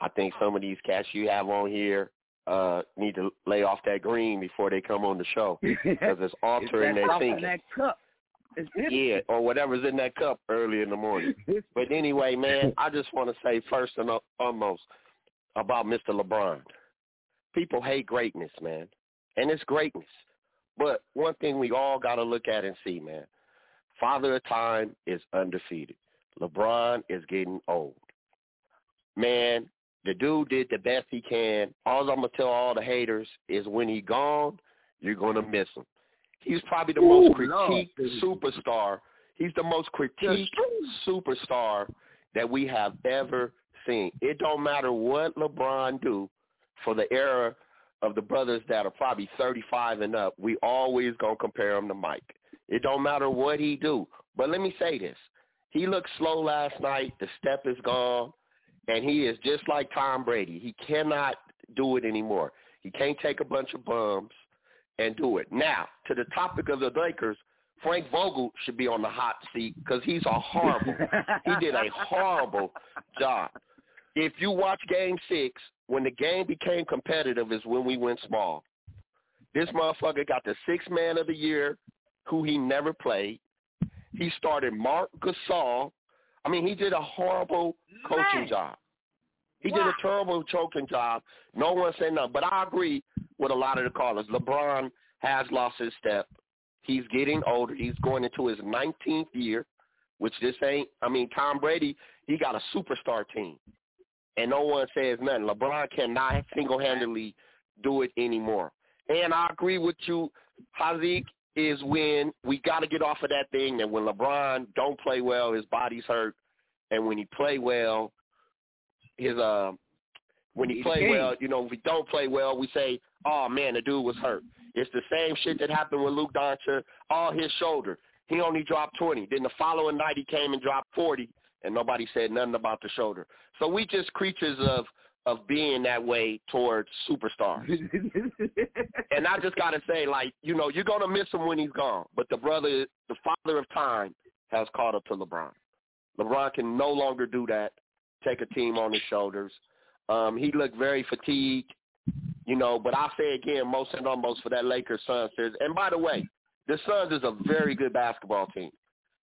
I think some of these cats you have on here uh need to lay off that green before they come on the show because it's altering their thinking. that cup. Yeah, or whatever's in that cup early in the morning. But anyway, man, I just want to say first and foremost about Mr. LeBron. People hate greatness, man, and it's greatness. But one thing we all got to look at and see, man, Father of Time is undefeated. LeBron is getting old. Man, the dude did the best he can. All I'm gonna tell all the haters is when he gone, you're gonna miss him. He's probably the most Ooh, Lord. critiqued superstar. He's the most critiqued superstar that we have ever seen. It don't matter what LeBron do for the era of the brothers that are probably 35 and up. We always gonna compare him to Mike. It don't matter what he do. But let me say this: he looked slow last night. The step is gone, and he is just like Tom Brady. He cannot do it anymore. He can't take a bunch of bums and do it. Now, to the topic of the Lakers, Frank Vogel should be on the hot seat because he's a horrible. he did a horrible job. If you watch Game Six, when the game became competitive, is when we went small. This motherfucker got the sixth man of the year, who he never played. He started Marc Gasol. I mean, he did a horrible coaching Man. job. He did a terrible choking job. No one said nothing. But I agree with a lot of the callers. LeBron has lost his step. He's getting older. He's going into his 19th year. which this ain't. I mean, Tom Brady, he got a superstar team, and no one says nothing. LeBron cannot single-handedly do it anymore. And I agree with you, Hazik, is when we got to get off of that thing that when LeBron don't play well, his body's hurt, and when he play well, his uh, when he play well, you know, if he don't play well, we say, oh man, the dude was hurt. It's the same shit that happened with Luka Doncic. All his shoulder, he only dropped twenty. Then the following night he came and dropped forty, and nobody said nothing about the shoulder. So we just creatures of of being that way towards superstars. and I just gotta say, like, you know, you're gonna miss him when he's gone. But the brother, the father of time, has caught up to LeBron. LeBron can no longer do that. Take a team on his shoulders. Um, he looked very fatigued, you know. But I say again, most and almost for that Lakers Suns series. And by the way, the Suns is a very good basketball team.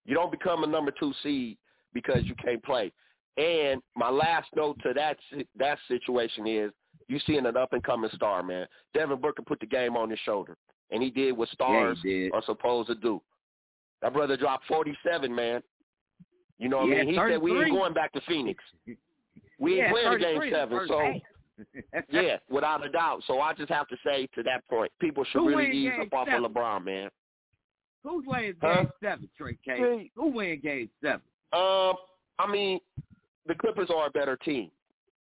You don't become a number two seed because you can't play. And my last note to that that situation is you seeing an up and coming star, man. Devin Booker put the game on his shoulder, and he did what stars are supposed to do. That brother dropped forty seven, man. You know what Yeah, I mean? He said we ain't going back to Phoenix. We ain't Yeah, playing 33 game the so yeah, without a doubt. So I just have to say to that point, people should Who really ease up off of LeBron, man. Who's winning Huh? game seven, Trey K? Who win game seven? Um, I mean, the Clippers are a better team.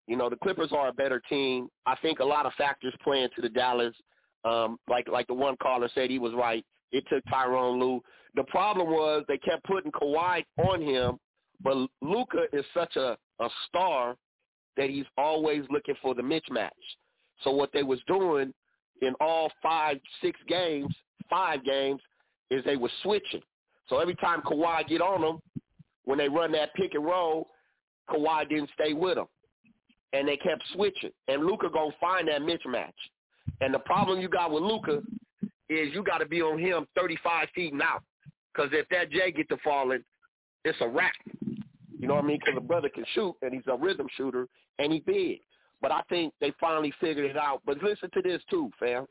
You know, the Clippers are a better team. I think a lot of factors play into the Dallas. Um, like like the one caller said, he was right. It took Tyronn Lue. The problem was they kept putting Kawhi on him, but Luka is such a a star that he's always looking for the mismatch. So what they was doing in all five, six games, five games, is they were switching. So every time Kawhi get on them, when they run that pick and roll, Kawhi didn't stay with him. And they kept switching. And Luka gonna find that mismatch. And the problem you got with Luka is you got to be on him 35 feet and out. Because if that J get to falling, it's a wrap. You know what I mean? Because the brother can shoot, and he's a rhythm shooter, and he big. But I think they finally figured it out. But listen to this too, fam.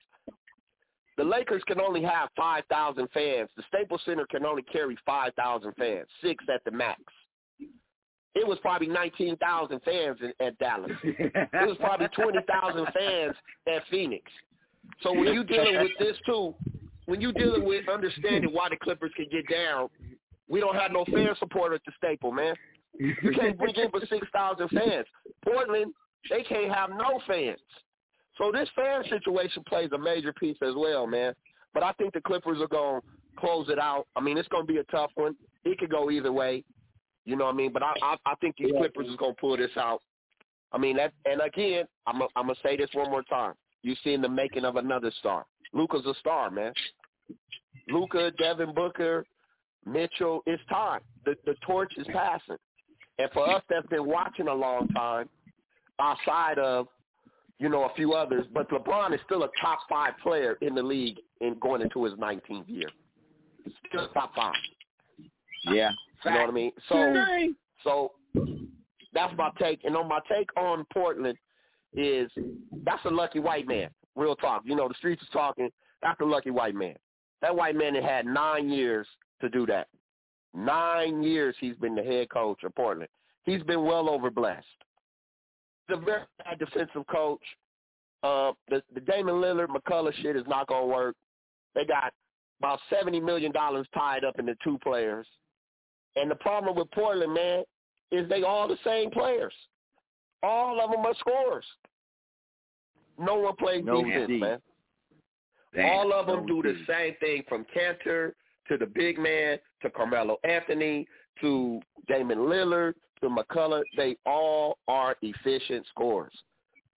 The Lakers can only have 5,000 fans. The Staples Center can only carry 5,000 fans, six at the max. It was probably 19,000 fans in, at Dallas. It was probably 20,000 fans at Phoenix. So when you're dealing with this too, when you're dealing with understanding why the Clippers can get down, we don't have no fan support at the Staple, man. You can't bring in but 6,000 fans. Portland, they can't have no fans. So this fan situation plays a major piece as well, man. But I think the Clippers are going to close it out. I mean, it's going to be a tough one. It could go either way. You know what I mean? But I I, I think these Clippers is going to pull this out. I mean, that and again, I'm i I'm going to say this one more time. You've seen the making of another star. Luka's a star, man. Luka, Devin Booker, Mitchell, it's time. The the torch is passing. And for us that's been watching a long time, outside of, you know, a few others, but LeBron is still a top five player in the league in going into his 19th year. Still top five. Yeah. You know what I mean? So, so that's my take. And on my take on Portland is that's a lucky white man. Real talk. You know, the streets is talking. That's a lucky white man. That white man had had nine years to do that. Nine years he's been the head coach of Portland. He's been well over blessed. He's a very bad defensive coach. Uh, the, the Damian Lillard McCollum shit is not gonna work. They got about seventy million dollars tied up in the two players. And the problem with Portland, man, is they all the same players. All of them are scorers. No one plays No defense, man. Damn, all of them no do the same thing from Kanter to the big man to Carmelo Anthony to Damian Lillard to McCollum. They all are efficient scorers,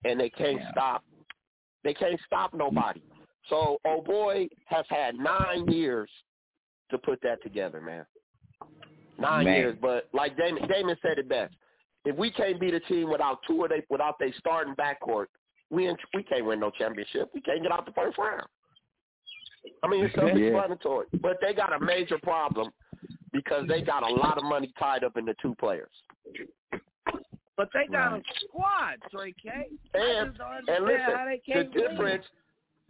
and they can't stop. They can't stop nobody. So, oh boy, has had nine years to put that together, man. Nine Man. years, but like Damian, Damian said it best. If we can't beat a team without two of they without they starting backcourt, we in, we can't win no championship. We can't get out the first round. I mean, it's self-explanatory. But they got a major problem because they got a lot of money tied up in the two players. But they got a squad, Trey K. I And and listen, they the can't win. difference.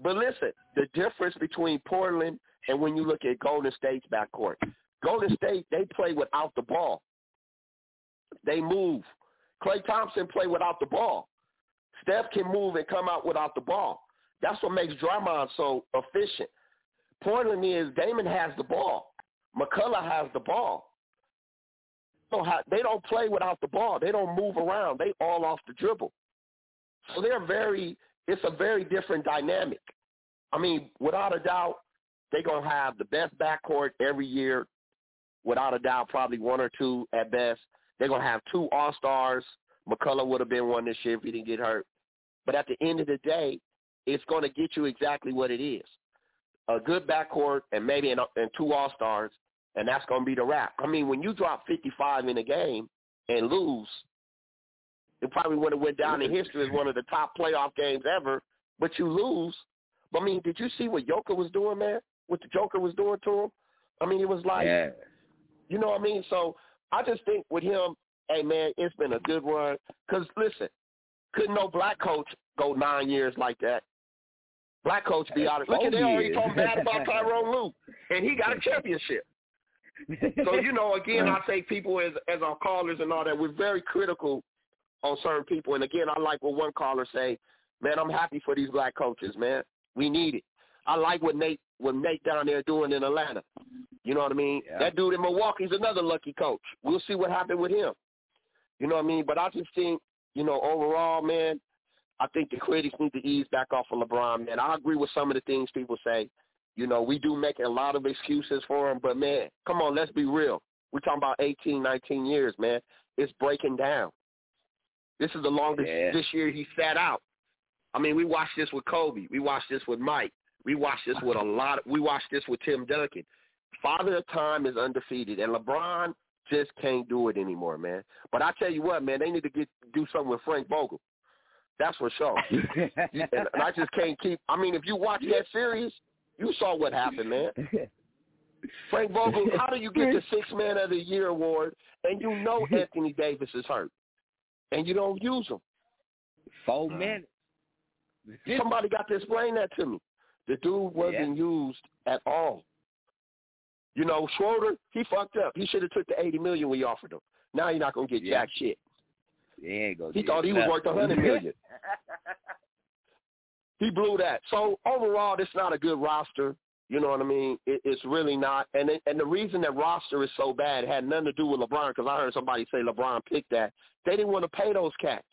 But listen, the difference between Portland and when you look at Golden State's backcourt, Golden State, they play without the ball. They move. Klay Thompson play without the ball. Steph can move and come out without the ball. That's what makes Draymond so efficient. Portland is Damian has the ball. McCollum has the ball. They don't play without the ball. They don't move around. They all off the dribble. So they're very, it's a very different dynamic. I mean, without a doubt, they're going to have the best backcourt every year. Without a doubt, probably one or two at best. They're going to have two All-Stars. McCollum would have been one this year if he didn't get hurt. But at the end of the day, it's going to get you exactly what it is. A good backcourt and maybe an, and two All-Stars, and that's going to be the wrap. I mean, when you drop 55 in a game and lose, it probably would have went down in history as one of the top playoff games ever, but you lose. I mean, did you see what Joker was doing, man? What the Joker was doing to him? I mean, it was like, yeah. You know what I mean? So I just think with him, hey, man, it's been a good run. Because, listen, couldn't no black coach go nine years like that. Black coach be uh, out. Look at they already talking bad about Tyronn Lue, and he got a championship. so you know, again, I say people as as our callers and all that, we're very critical on certain people. And again, I like what one caller say, man, I'm happy for these black coaches, man. We need it. I like what Nate what Nate down there doing in Atlanta. You know what I mean? Yeah. That dude in Milwaukee's another lucky coach. We'll see what happened with him. You know what I mean? But I just think, you know, overall, man, I think the critics need to ease back off of LeBron, man. I agree with some of the things people say. You know, we do make a lot of excuses for him, but man, come on, let's be real. We're talking about 18, 19 years, man. It's breaking down. This is the longest Yeah. this year he sat out. I mean, we watched this with Kobe. We watched this with Mike. We watched this with a lot. Of, we watched this with Tim Duncan. Father of Time is undefeated, and LeBron just can't do it anymore, man. But I tell you what, man, they need to get do something with Frank Vogel. That's for sure. and, and I just can't keep. I mean, if you watch that series, you saw what happened, man. Frank Vogel, how do you get the Six Man of the Year award and you know Anthony Davis is hurt and you don't use him? Four minutes. Somebody got to explain that to me. The dude wasn't used at all. You know, Schroeder, he fucked up. He should have took the eighty million we offered him. Now you're not gonna get Yeah. jack shit. He ain't gonna He thought he was worth a hundred million. he blew that. So overall, it's not a good roster. You know what I mean? It, it's really not. And it, and the reason that roster is so bad had nothing to do with LeBron because I heard somebody say LeBron picked that. They didn't want to pay those cats.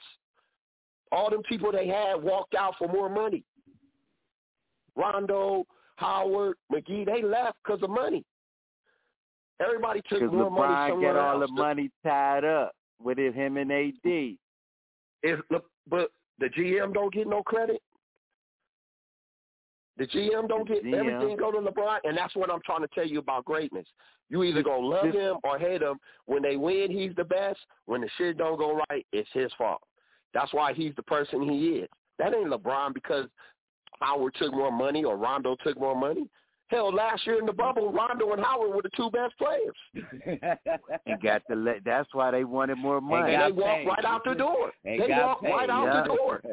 All them people they had walked out for more money. Rondo, Howard, McGee, they left because of money. Everybody took more money LeBron somewhere got all else. the money tied up with it, him and AD. If but the GM don't get no credit. The GM don't get GM. everything go to LeBron, and that's what I'm trying to tell you about greatness. You either gonna love him or hate him. When they win, he's the best. When the shit don't go right, it's his fault. That's why he's the person he is. That ain't LeBron because Howard took more money or Rondo took more money. Hell, last year in the bubble, Rondo and Howard were the two best players. and got the le- that's why they wanted more money. and they walked right out the door. They They, walked paid, right out yeah. the door.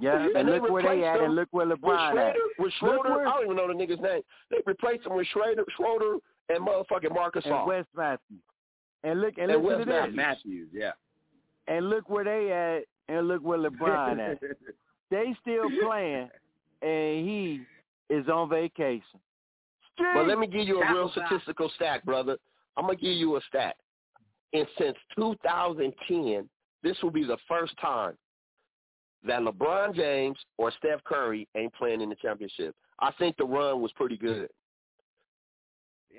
Yeah, And and look where they replaced at, and look where with LeBron at. With Schroeder, where- I don't even know the nigga's name. They replaced him with Schroeder, Schroeder and motherfucking Marcus And All. Wes Matthews. And look and, And listen Wes to. Matthews, yeah. And look where they at, and look where LeBron at. They still playing, and he is on vacation. But let me give you a real statistical stat, brother. I'm gonna give you a stat. And since 2010, this will be the first time that LeBron James or Steph Curry ain't playing in the championship. I think the run was pretty good.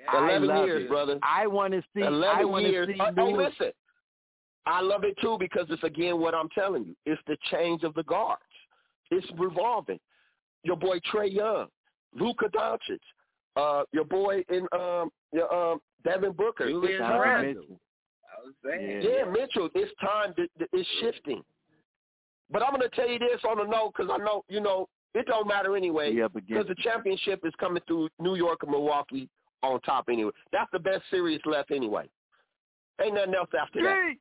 I Eleven years, it. brother. I want to see. Eleven want years. see. Oh, oh, listen. I love it too because it's again what I'm telling you. It's the change of the guards. It's revolving. Your boy Trae Young, Luka Doncic, uh, your boy in um, your um, Devin Booker. Julius It's time. Mitchell. I was saying. Yeah, Mitchell. It's time. To, to- it's shifting. But I'm going to tell you this on the note because I know you know it don't matter anyway He up because the championship is coming through New York and Milwaukee on top anyway. That's the best series left anyway. Ain't nothing else after that.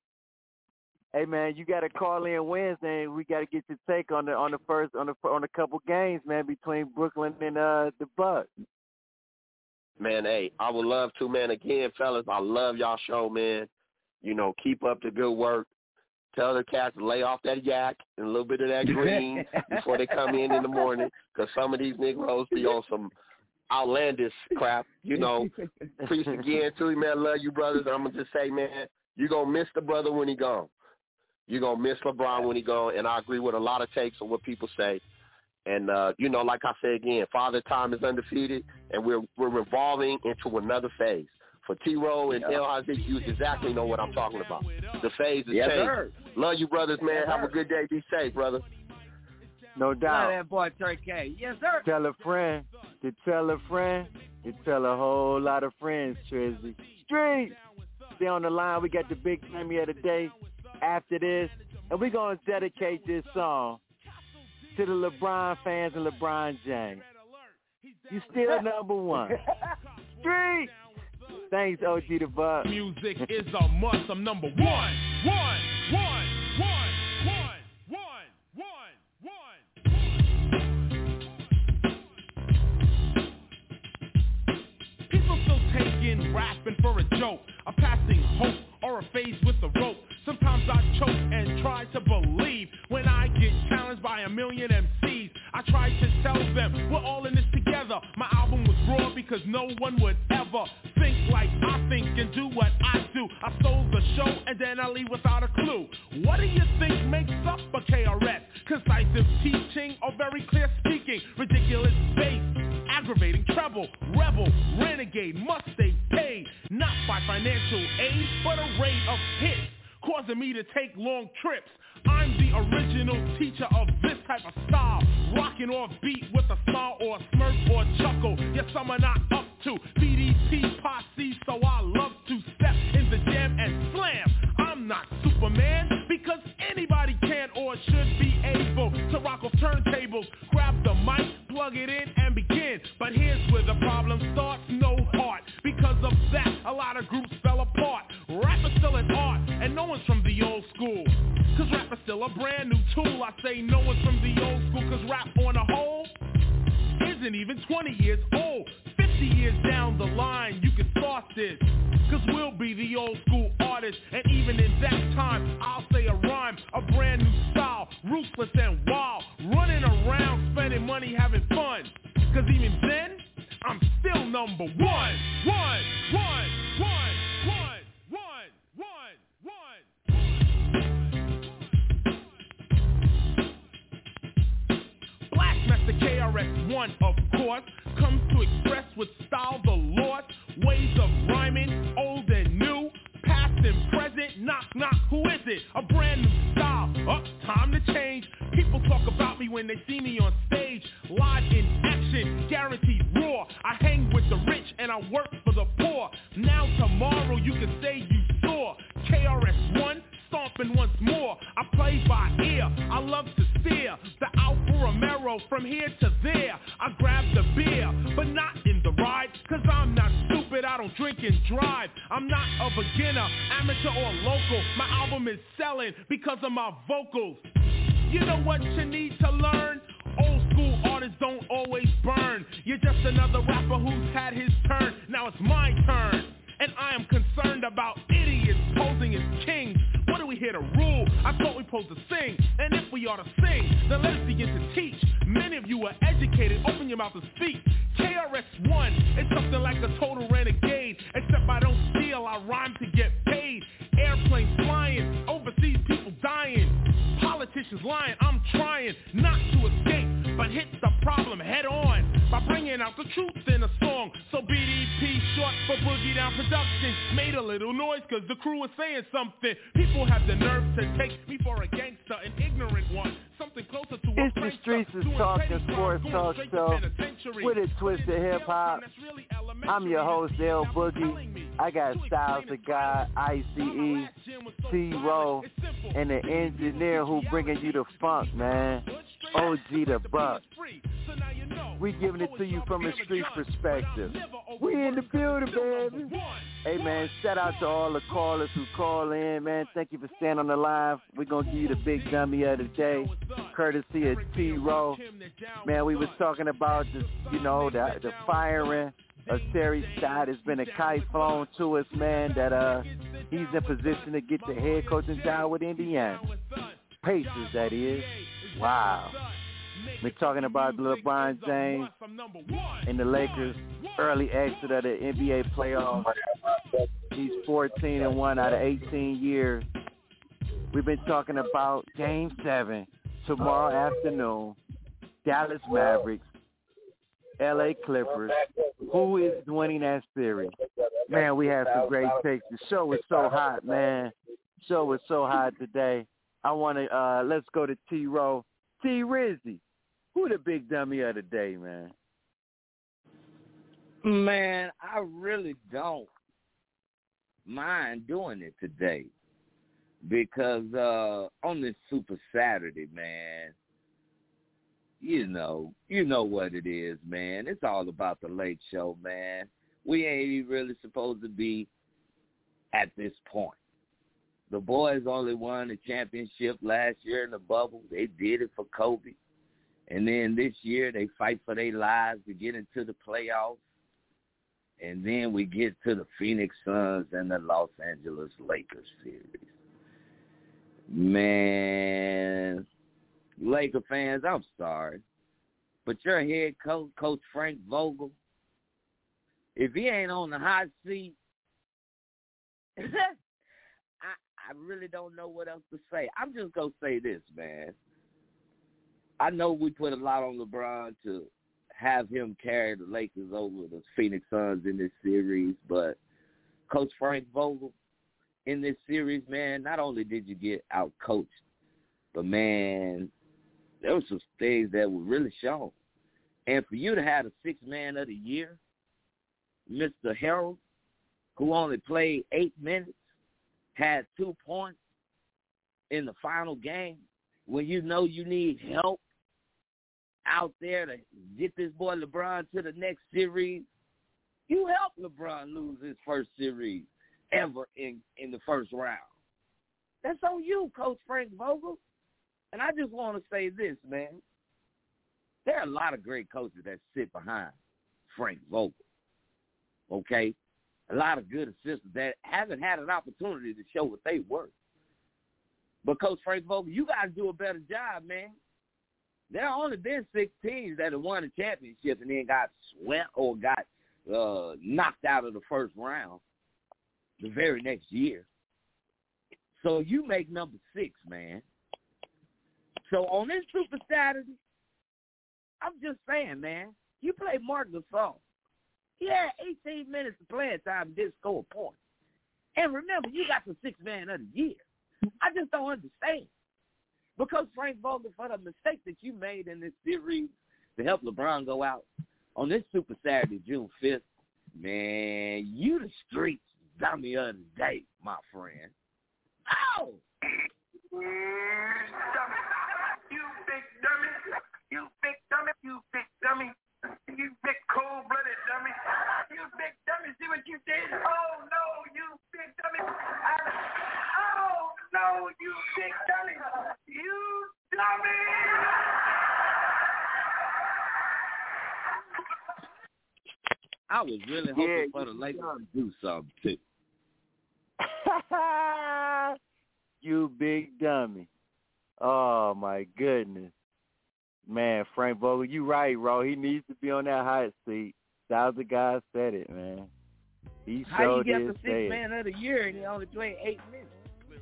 Hey man, you got to call in Wednesday. and We got to get your take on the on the first on the on a couple games, man, between Brooklyn and uh the Bucks. Man, hey, I would love to, man. Again, fellas, I love y'all show, man. You know, keep up the good work. Tell the cats to lay off that yak and a little bit of that green before they come in in the morning, because some of these Negroes be on some outlandish crap. You know, preach again to you, man. Love you, brothers. I'm gonna just say, man, you gonna miss the brother when he gone. You're gonna miss LeBron when he gone, and I agree with a lot of takes on what people say. And uh, you know, like I said again, Father Time is undefeated, and we're we're revolving into another phase. For T Row and L Hazik, you exactly know what I'm talking about. The phase is Yes, changing. sir. Love you, brothers, man. Yes, Have a good day. Be safe, brother. No doubt. Love doubt. that boy Turkey. Yes, sir. Tell a friend to tell a friend to tell a whole lot of friends, Trizzy. Street! Stay on the line. We got the big premiere today after this. And we're going to dedicate this song to the LeBron fans and LeBron James. You still number one. Street! Thanks, OG the Buck. Music is a must. I'm number one. One, one, one, one, one, one, one. People still taking rapping for a joke, a passing hope or a phase with the rope. Sometimes I choke and try to believe when I get challenged by a million MCs. I try to tell them we're all in this together. My album was raw because no one would ever think like I think and do what I do. I stole the show and then I leave without a clue. What do you think makes up a KRS? Concisive teaching or very clear speaking? Ridiculous bass, aggravating treble, rebel, renegade, must stay paid. Not by financial aid, but a rate of hits, causing me to take long trips. I'm the original teacher of this type of style, rocking off beat with a smile or a smirk or a chuckle. Yes, some are not up to BDP posse, so I love to step in the jam and slam. I'm not Superman because anybody can or should be able to rock off turntables, grab the mic, plug it in and begin. But here's where the problem starts, no heart. Because of that, a lot of groups one's from the old school. Cause rap is still a brand new tool. I say no one's from the old school, cause rap on a whole isn't even 20 years old. 50 years down the line, you can start this. Cause we'll be the old school artists. And even in that time, I'll say a rhyme, a brand new style, ruthless and wild. Running around, spending money, having fun. Cause even then, I'm still number one. One, one, KRS-One, of course, comes to express with style the Lord, ways of rhyming, old and new, past and present, knock knock, who is it? A brand new style, up, time to change. People talk about me when they see me on stage, live in action, guaranteed raw. I hang with the rich and I work for the poor. Now tomorrow you can say you saw KRS-One stomping once more. I play by ear. I love to From here to there. I grab the beer, but not in the ride. Cause I'm not stupid. I don't drink and drive. I'm not a beginner, amateur or local. My album is selling because of my vocals. You know what you need to learn? Old school artists don't always burn. You're just another rapper who's had his turn. Now it's my turn. And I am concerned about idiots posing as kings. What are we here to rule? I thought we supposed to sing. And if we are to sing, then let us begin to teach. You are educated. Open your mouth and speak. KRS-One is something like a total renegade. Except I don't steal, I rhyme to get paid. Airplanes flying, overseas people dying. Politicians lying, I'm trying not to escape, but hit the problem head on by bringing out the truth in a song. So BDP, short for Boogie Down Production, made a little noise cause the crew was saying something. People have the nerve to take me for a gangster, an ignorant one. Something closer to a It's the Streets is Talking Sports Talk Show with a twist of hip hop. I'm your host, L Boogie. I got Styles the Guy, ICE, T-Row, and the engineer who bringing you the funk, man. OG the Buck. We giving it to you from a street perspective. We in the building, baby. Hey, man, shout out to all the callers who call in, man. Thank you for staying on the line. We're going to give you the big dummy of the day, courtesy of T-Row. Man, we was talking about the, you know, the, the firing of Terry Stotts. It's been a kite flown to us, man, that uh he's in position to get the head coaching job with Indiana. Pacers, that is. Wow. We're talking about LeBron James and the Lakers' early exit of the NBA playoffs. He's 14 and 1 out of 18 years. We've been talking about Game 7 tomorrow afternoon. Dallas Mavericks, LA Clippers. Who is winning that series? Man, we have some great takes. The show is so hot, man. Show is so hot today. I want to, uh, let's go to T-Row. T-Rizzy, who the big dummy of the day, man? Man, I really don't mind doing it today because uh on this Super Saturday, man, you know, you know what it is, man. It's all about the late show, man. We ain't really supposed to be at this point. The boys only won the championship last year in the bubble. They did it for Kobe. And then this year they fight for their lives to get into the playoffs. And then we get to the Phoenix Suns and the Los Angeles Lakers series. Man, Laker fans, I'm sorry. But your head coach, Coach Frank Vogel, if he ain't on the hot seat, I really don't know what else to say. I'm just gonna say this, man. I know we put a lot on LeBron to have him carry the Lakers over the Phoenix Suns in this series, but Coach Frank Vogel in this series, man, not only did you get out coached, but man, there were some things that were really shown. And for you to have a six man of the year, Mr. Harrell, who only played eight minutes, had two points in the final game, when you know you need help out there to get this boy LeBron to the next series, you helped LeBron lose his first series ever in in the first round. That's on you, Coach Frank Vogel. And I just want to say this, man. There are a lot of great coaches that sit behind Frank Vogel. Okay? A lot of good assistants that haven't had an opportunity to show what they worth. But Coach Frank Vogel, you to do a better job, man. There have only been six teams that have won a championship and then got swept or got uh, knocked out of the first round the very next year. So you make number six, man. So on this Super Saturday, I'm just saying, man, you play Marc Gasol. Had 18 minutes of playing time didn't score a point. And remember, you got the sixth man of the year. I just don't understand. Because Frank Vogel, for the mistake that you made in this series to help LeBron go out on this Super Saturday, June 5th, man, you the streets dummy of the day, my friend. Oh! You big dummy. You big dummy. You big dummy. You big cold-blooded dummy. You big dummy. See what you did? Oh, no, you big dummy. I, oh, no, you big dummy. You dummy. I was really hoping yeah, for the Lakers to do something too. you big dummy. Oh my goodness. Man, Frank Vogel, you right, bro. He needs to be on that hot seat. Thousand guys said it, man. He How you get the six man of the year and he only played eight minutes?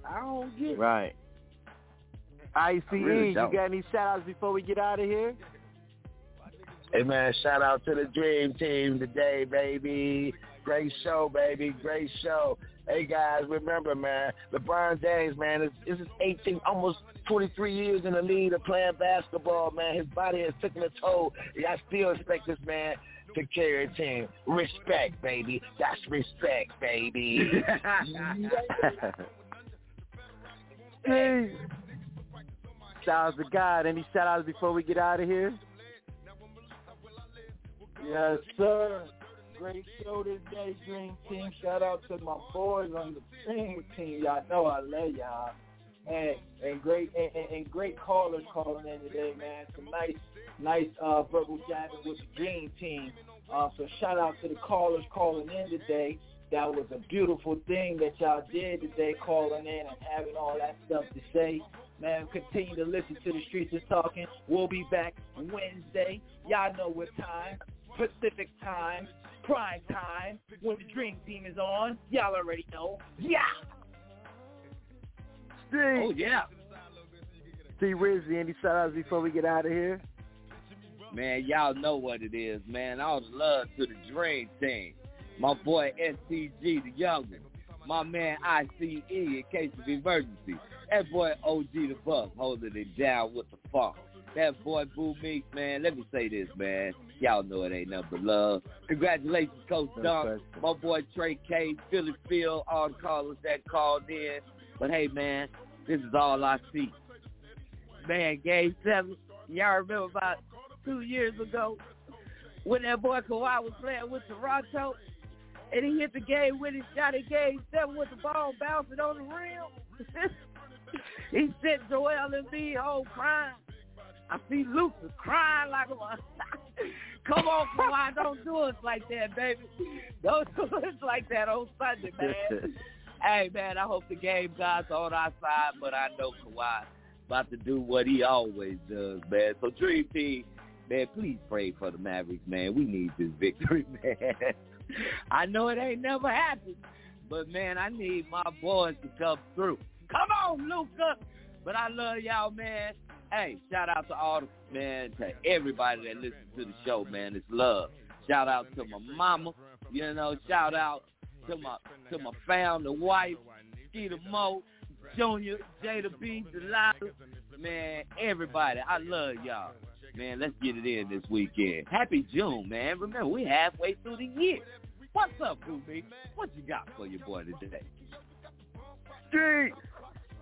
I don't get it. Right. ICE, really you got any shout outs before we get out of here? Hey man, shout out to the Dream Team today, baby. Great show, baby. Great show. Hey guys, remember, man, LeBron James, man, is this is 18, almost 23 years in the league of playing basketball, man. His body has taken a toll. I still expect this man to carry a team. Respect, baby. That's respect, baby. hey. Shout out to God. Any shout outs before we get out of here? Yes, sir. Great show today, Dream Team. Shout out to my boys on the team team. Y'all know I love y'all. and and great and, and, great callers calling in today, man. Some nice nice uh, verbal jamming with the Dream Team. Uh, so shout out to the callers calling in today. That was a beautiful thing that y'all did today, calling in and having all that stuff to say. Man, continue to listen to the streets and talking. We'll be back Wednesday. Y'all know what time. Pacific time, prime time, when the Dream Team is on. Y'all already know. Yeah. Steve. Oh yeah. T Rizzy, any shout outs before we get out of here? Man, y'all know what it is, man. All the love to the Dream Team. My boy STG, the youngin. My man ICE, in case of emergency. That boy OG the Buck holding it down with the funk. That boy Boo Meek, man, let me say this, man. Y'all know it ain't nothing but love. Congratulations, Coach Dunk. My boy Trey K, Philly Phil, all the callers that called in. But hey, man, this is all I see. Man, Game 7, y'all remember about two years ago when that boy Kawhi was playing with Toronto and he hit the game winning shot in Game 7 with the ball bouncing on the rim? he sent Joel and Embiid home crying. I see Luka crying like a Come on, Kawhi, don't do us like that, baby. Don't do us like that on Sunday, man. hey, man, I hope the game gods on our side, but I know Kawhi about to do what he always does, man. So Dream Team, man, please pray for the Mavericks, man. We need this victory, man. I know it ain't never happened, but man, I need my boys to come through. Come on, Luka. But I love y'all, man. Hey, shout out to all the man, to everybody that listens to the show, man. It's love. Shout out to my mama, you know. Shout out to my to my family, wife, Skeeter Mo, Junior, Jada B, Delilah, man. Everybody, I love y'all, man. Let's get it in this weekend. Happy June, man. Remember, we halfway through the year. What's up, Goofy? What you got for your boy today? Street.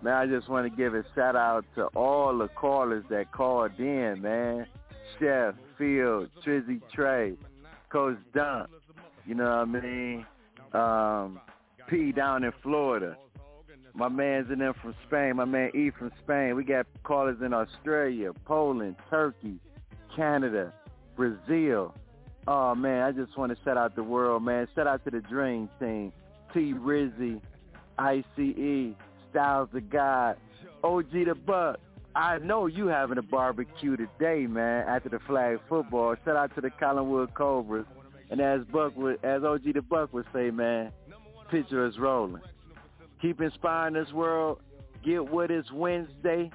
Man, I just want to give a shout out to all the callers that called in, man. Chef, Field, Trizzy Trey, Coach Dunk, you know what I mean? Um, P down in Florida. My man's in there from Spain. My man E from Spain. We got callers in Australia, Poland, Turkey, Canada, Brazil. Oh man, I just want to shout out the world, man. Shout out to the Dream Team, T Rizzy, ICE, Styles the God, OG the Buck. I know you having a barbecue today, man. After the flag football, shout out to the Collinwood Cobras. And as Buck would, as OG the Buck would say, man, picture is rolling. Keep inspiring this world. Get what is Wednesday,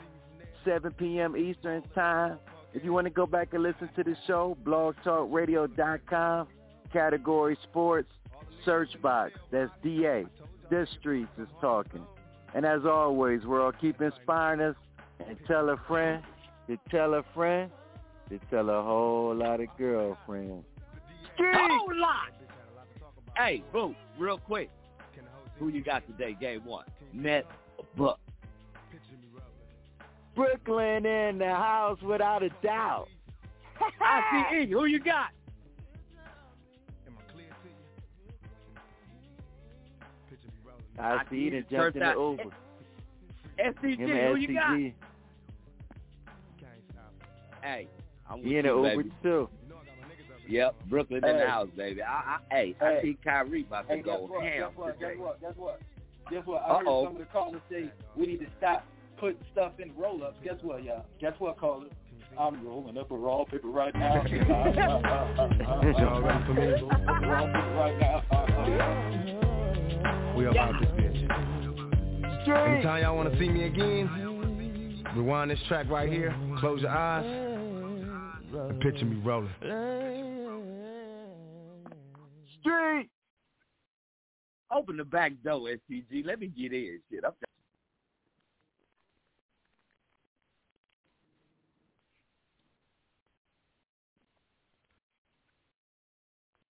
7 p.m. Eastern Time. If you want to go back and listen to the show, blogtalkradio.com, category sports, search box. That's DA. This Streets is talking. And as always, world, keep inspiring us and tell a friend to tell a friend to tell a whole lot of girlfriends. Whole lot. Hey, boo, real quick. Who you got today, game one? Net or Buck? Brooklyn in the house without a doubt. ICE, who you got? I see it and jumped in the Uber. SCG, who you got? Hey, I'm with He in the you, Uber baby. too. Yep, Brooklyn in the house, baby. I, I, hey, I see Kyrie about to Hey, go what? ham Guess what? today. Guess what? Guess what? Guess what? I heard Uh-oh. some of the callers say we need to stop putting stuff in roll-ups. Guess what, y'all? Guess what, callers? I'm rolling up a raw paper right now. Y'all ready for me? Raw paper right now. We about this bitch. Anytime y'all want to see me again, rewind this track right here, close your eyes, and picture me rolling. Street. Open the back door, SCG. Let me get in. Shit, I'm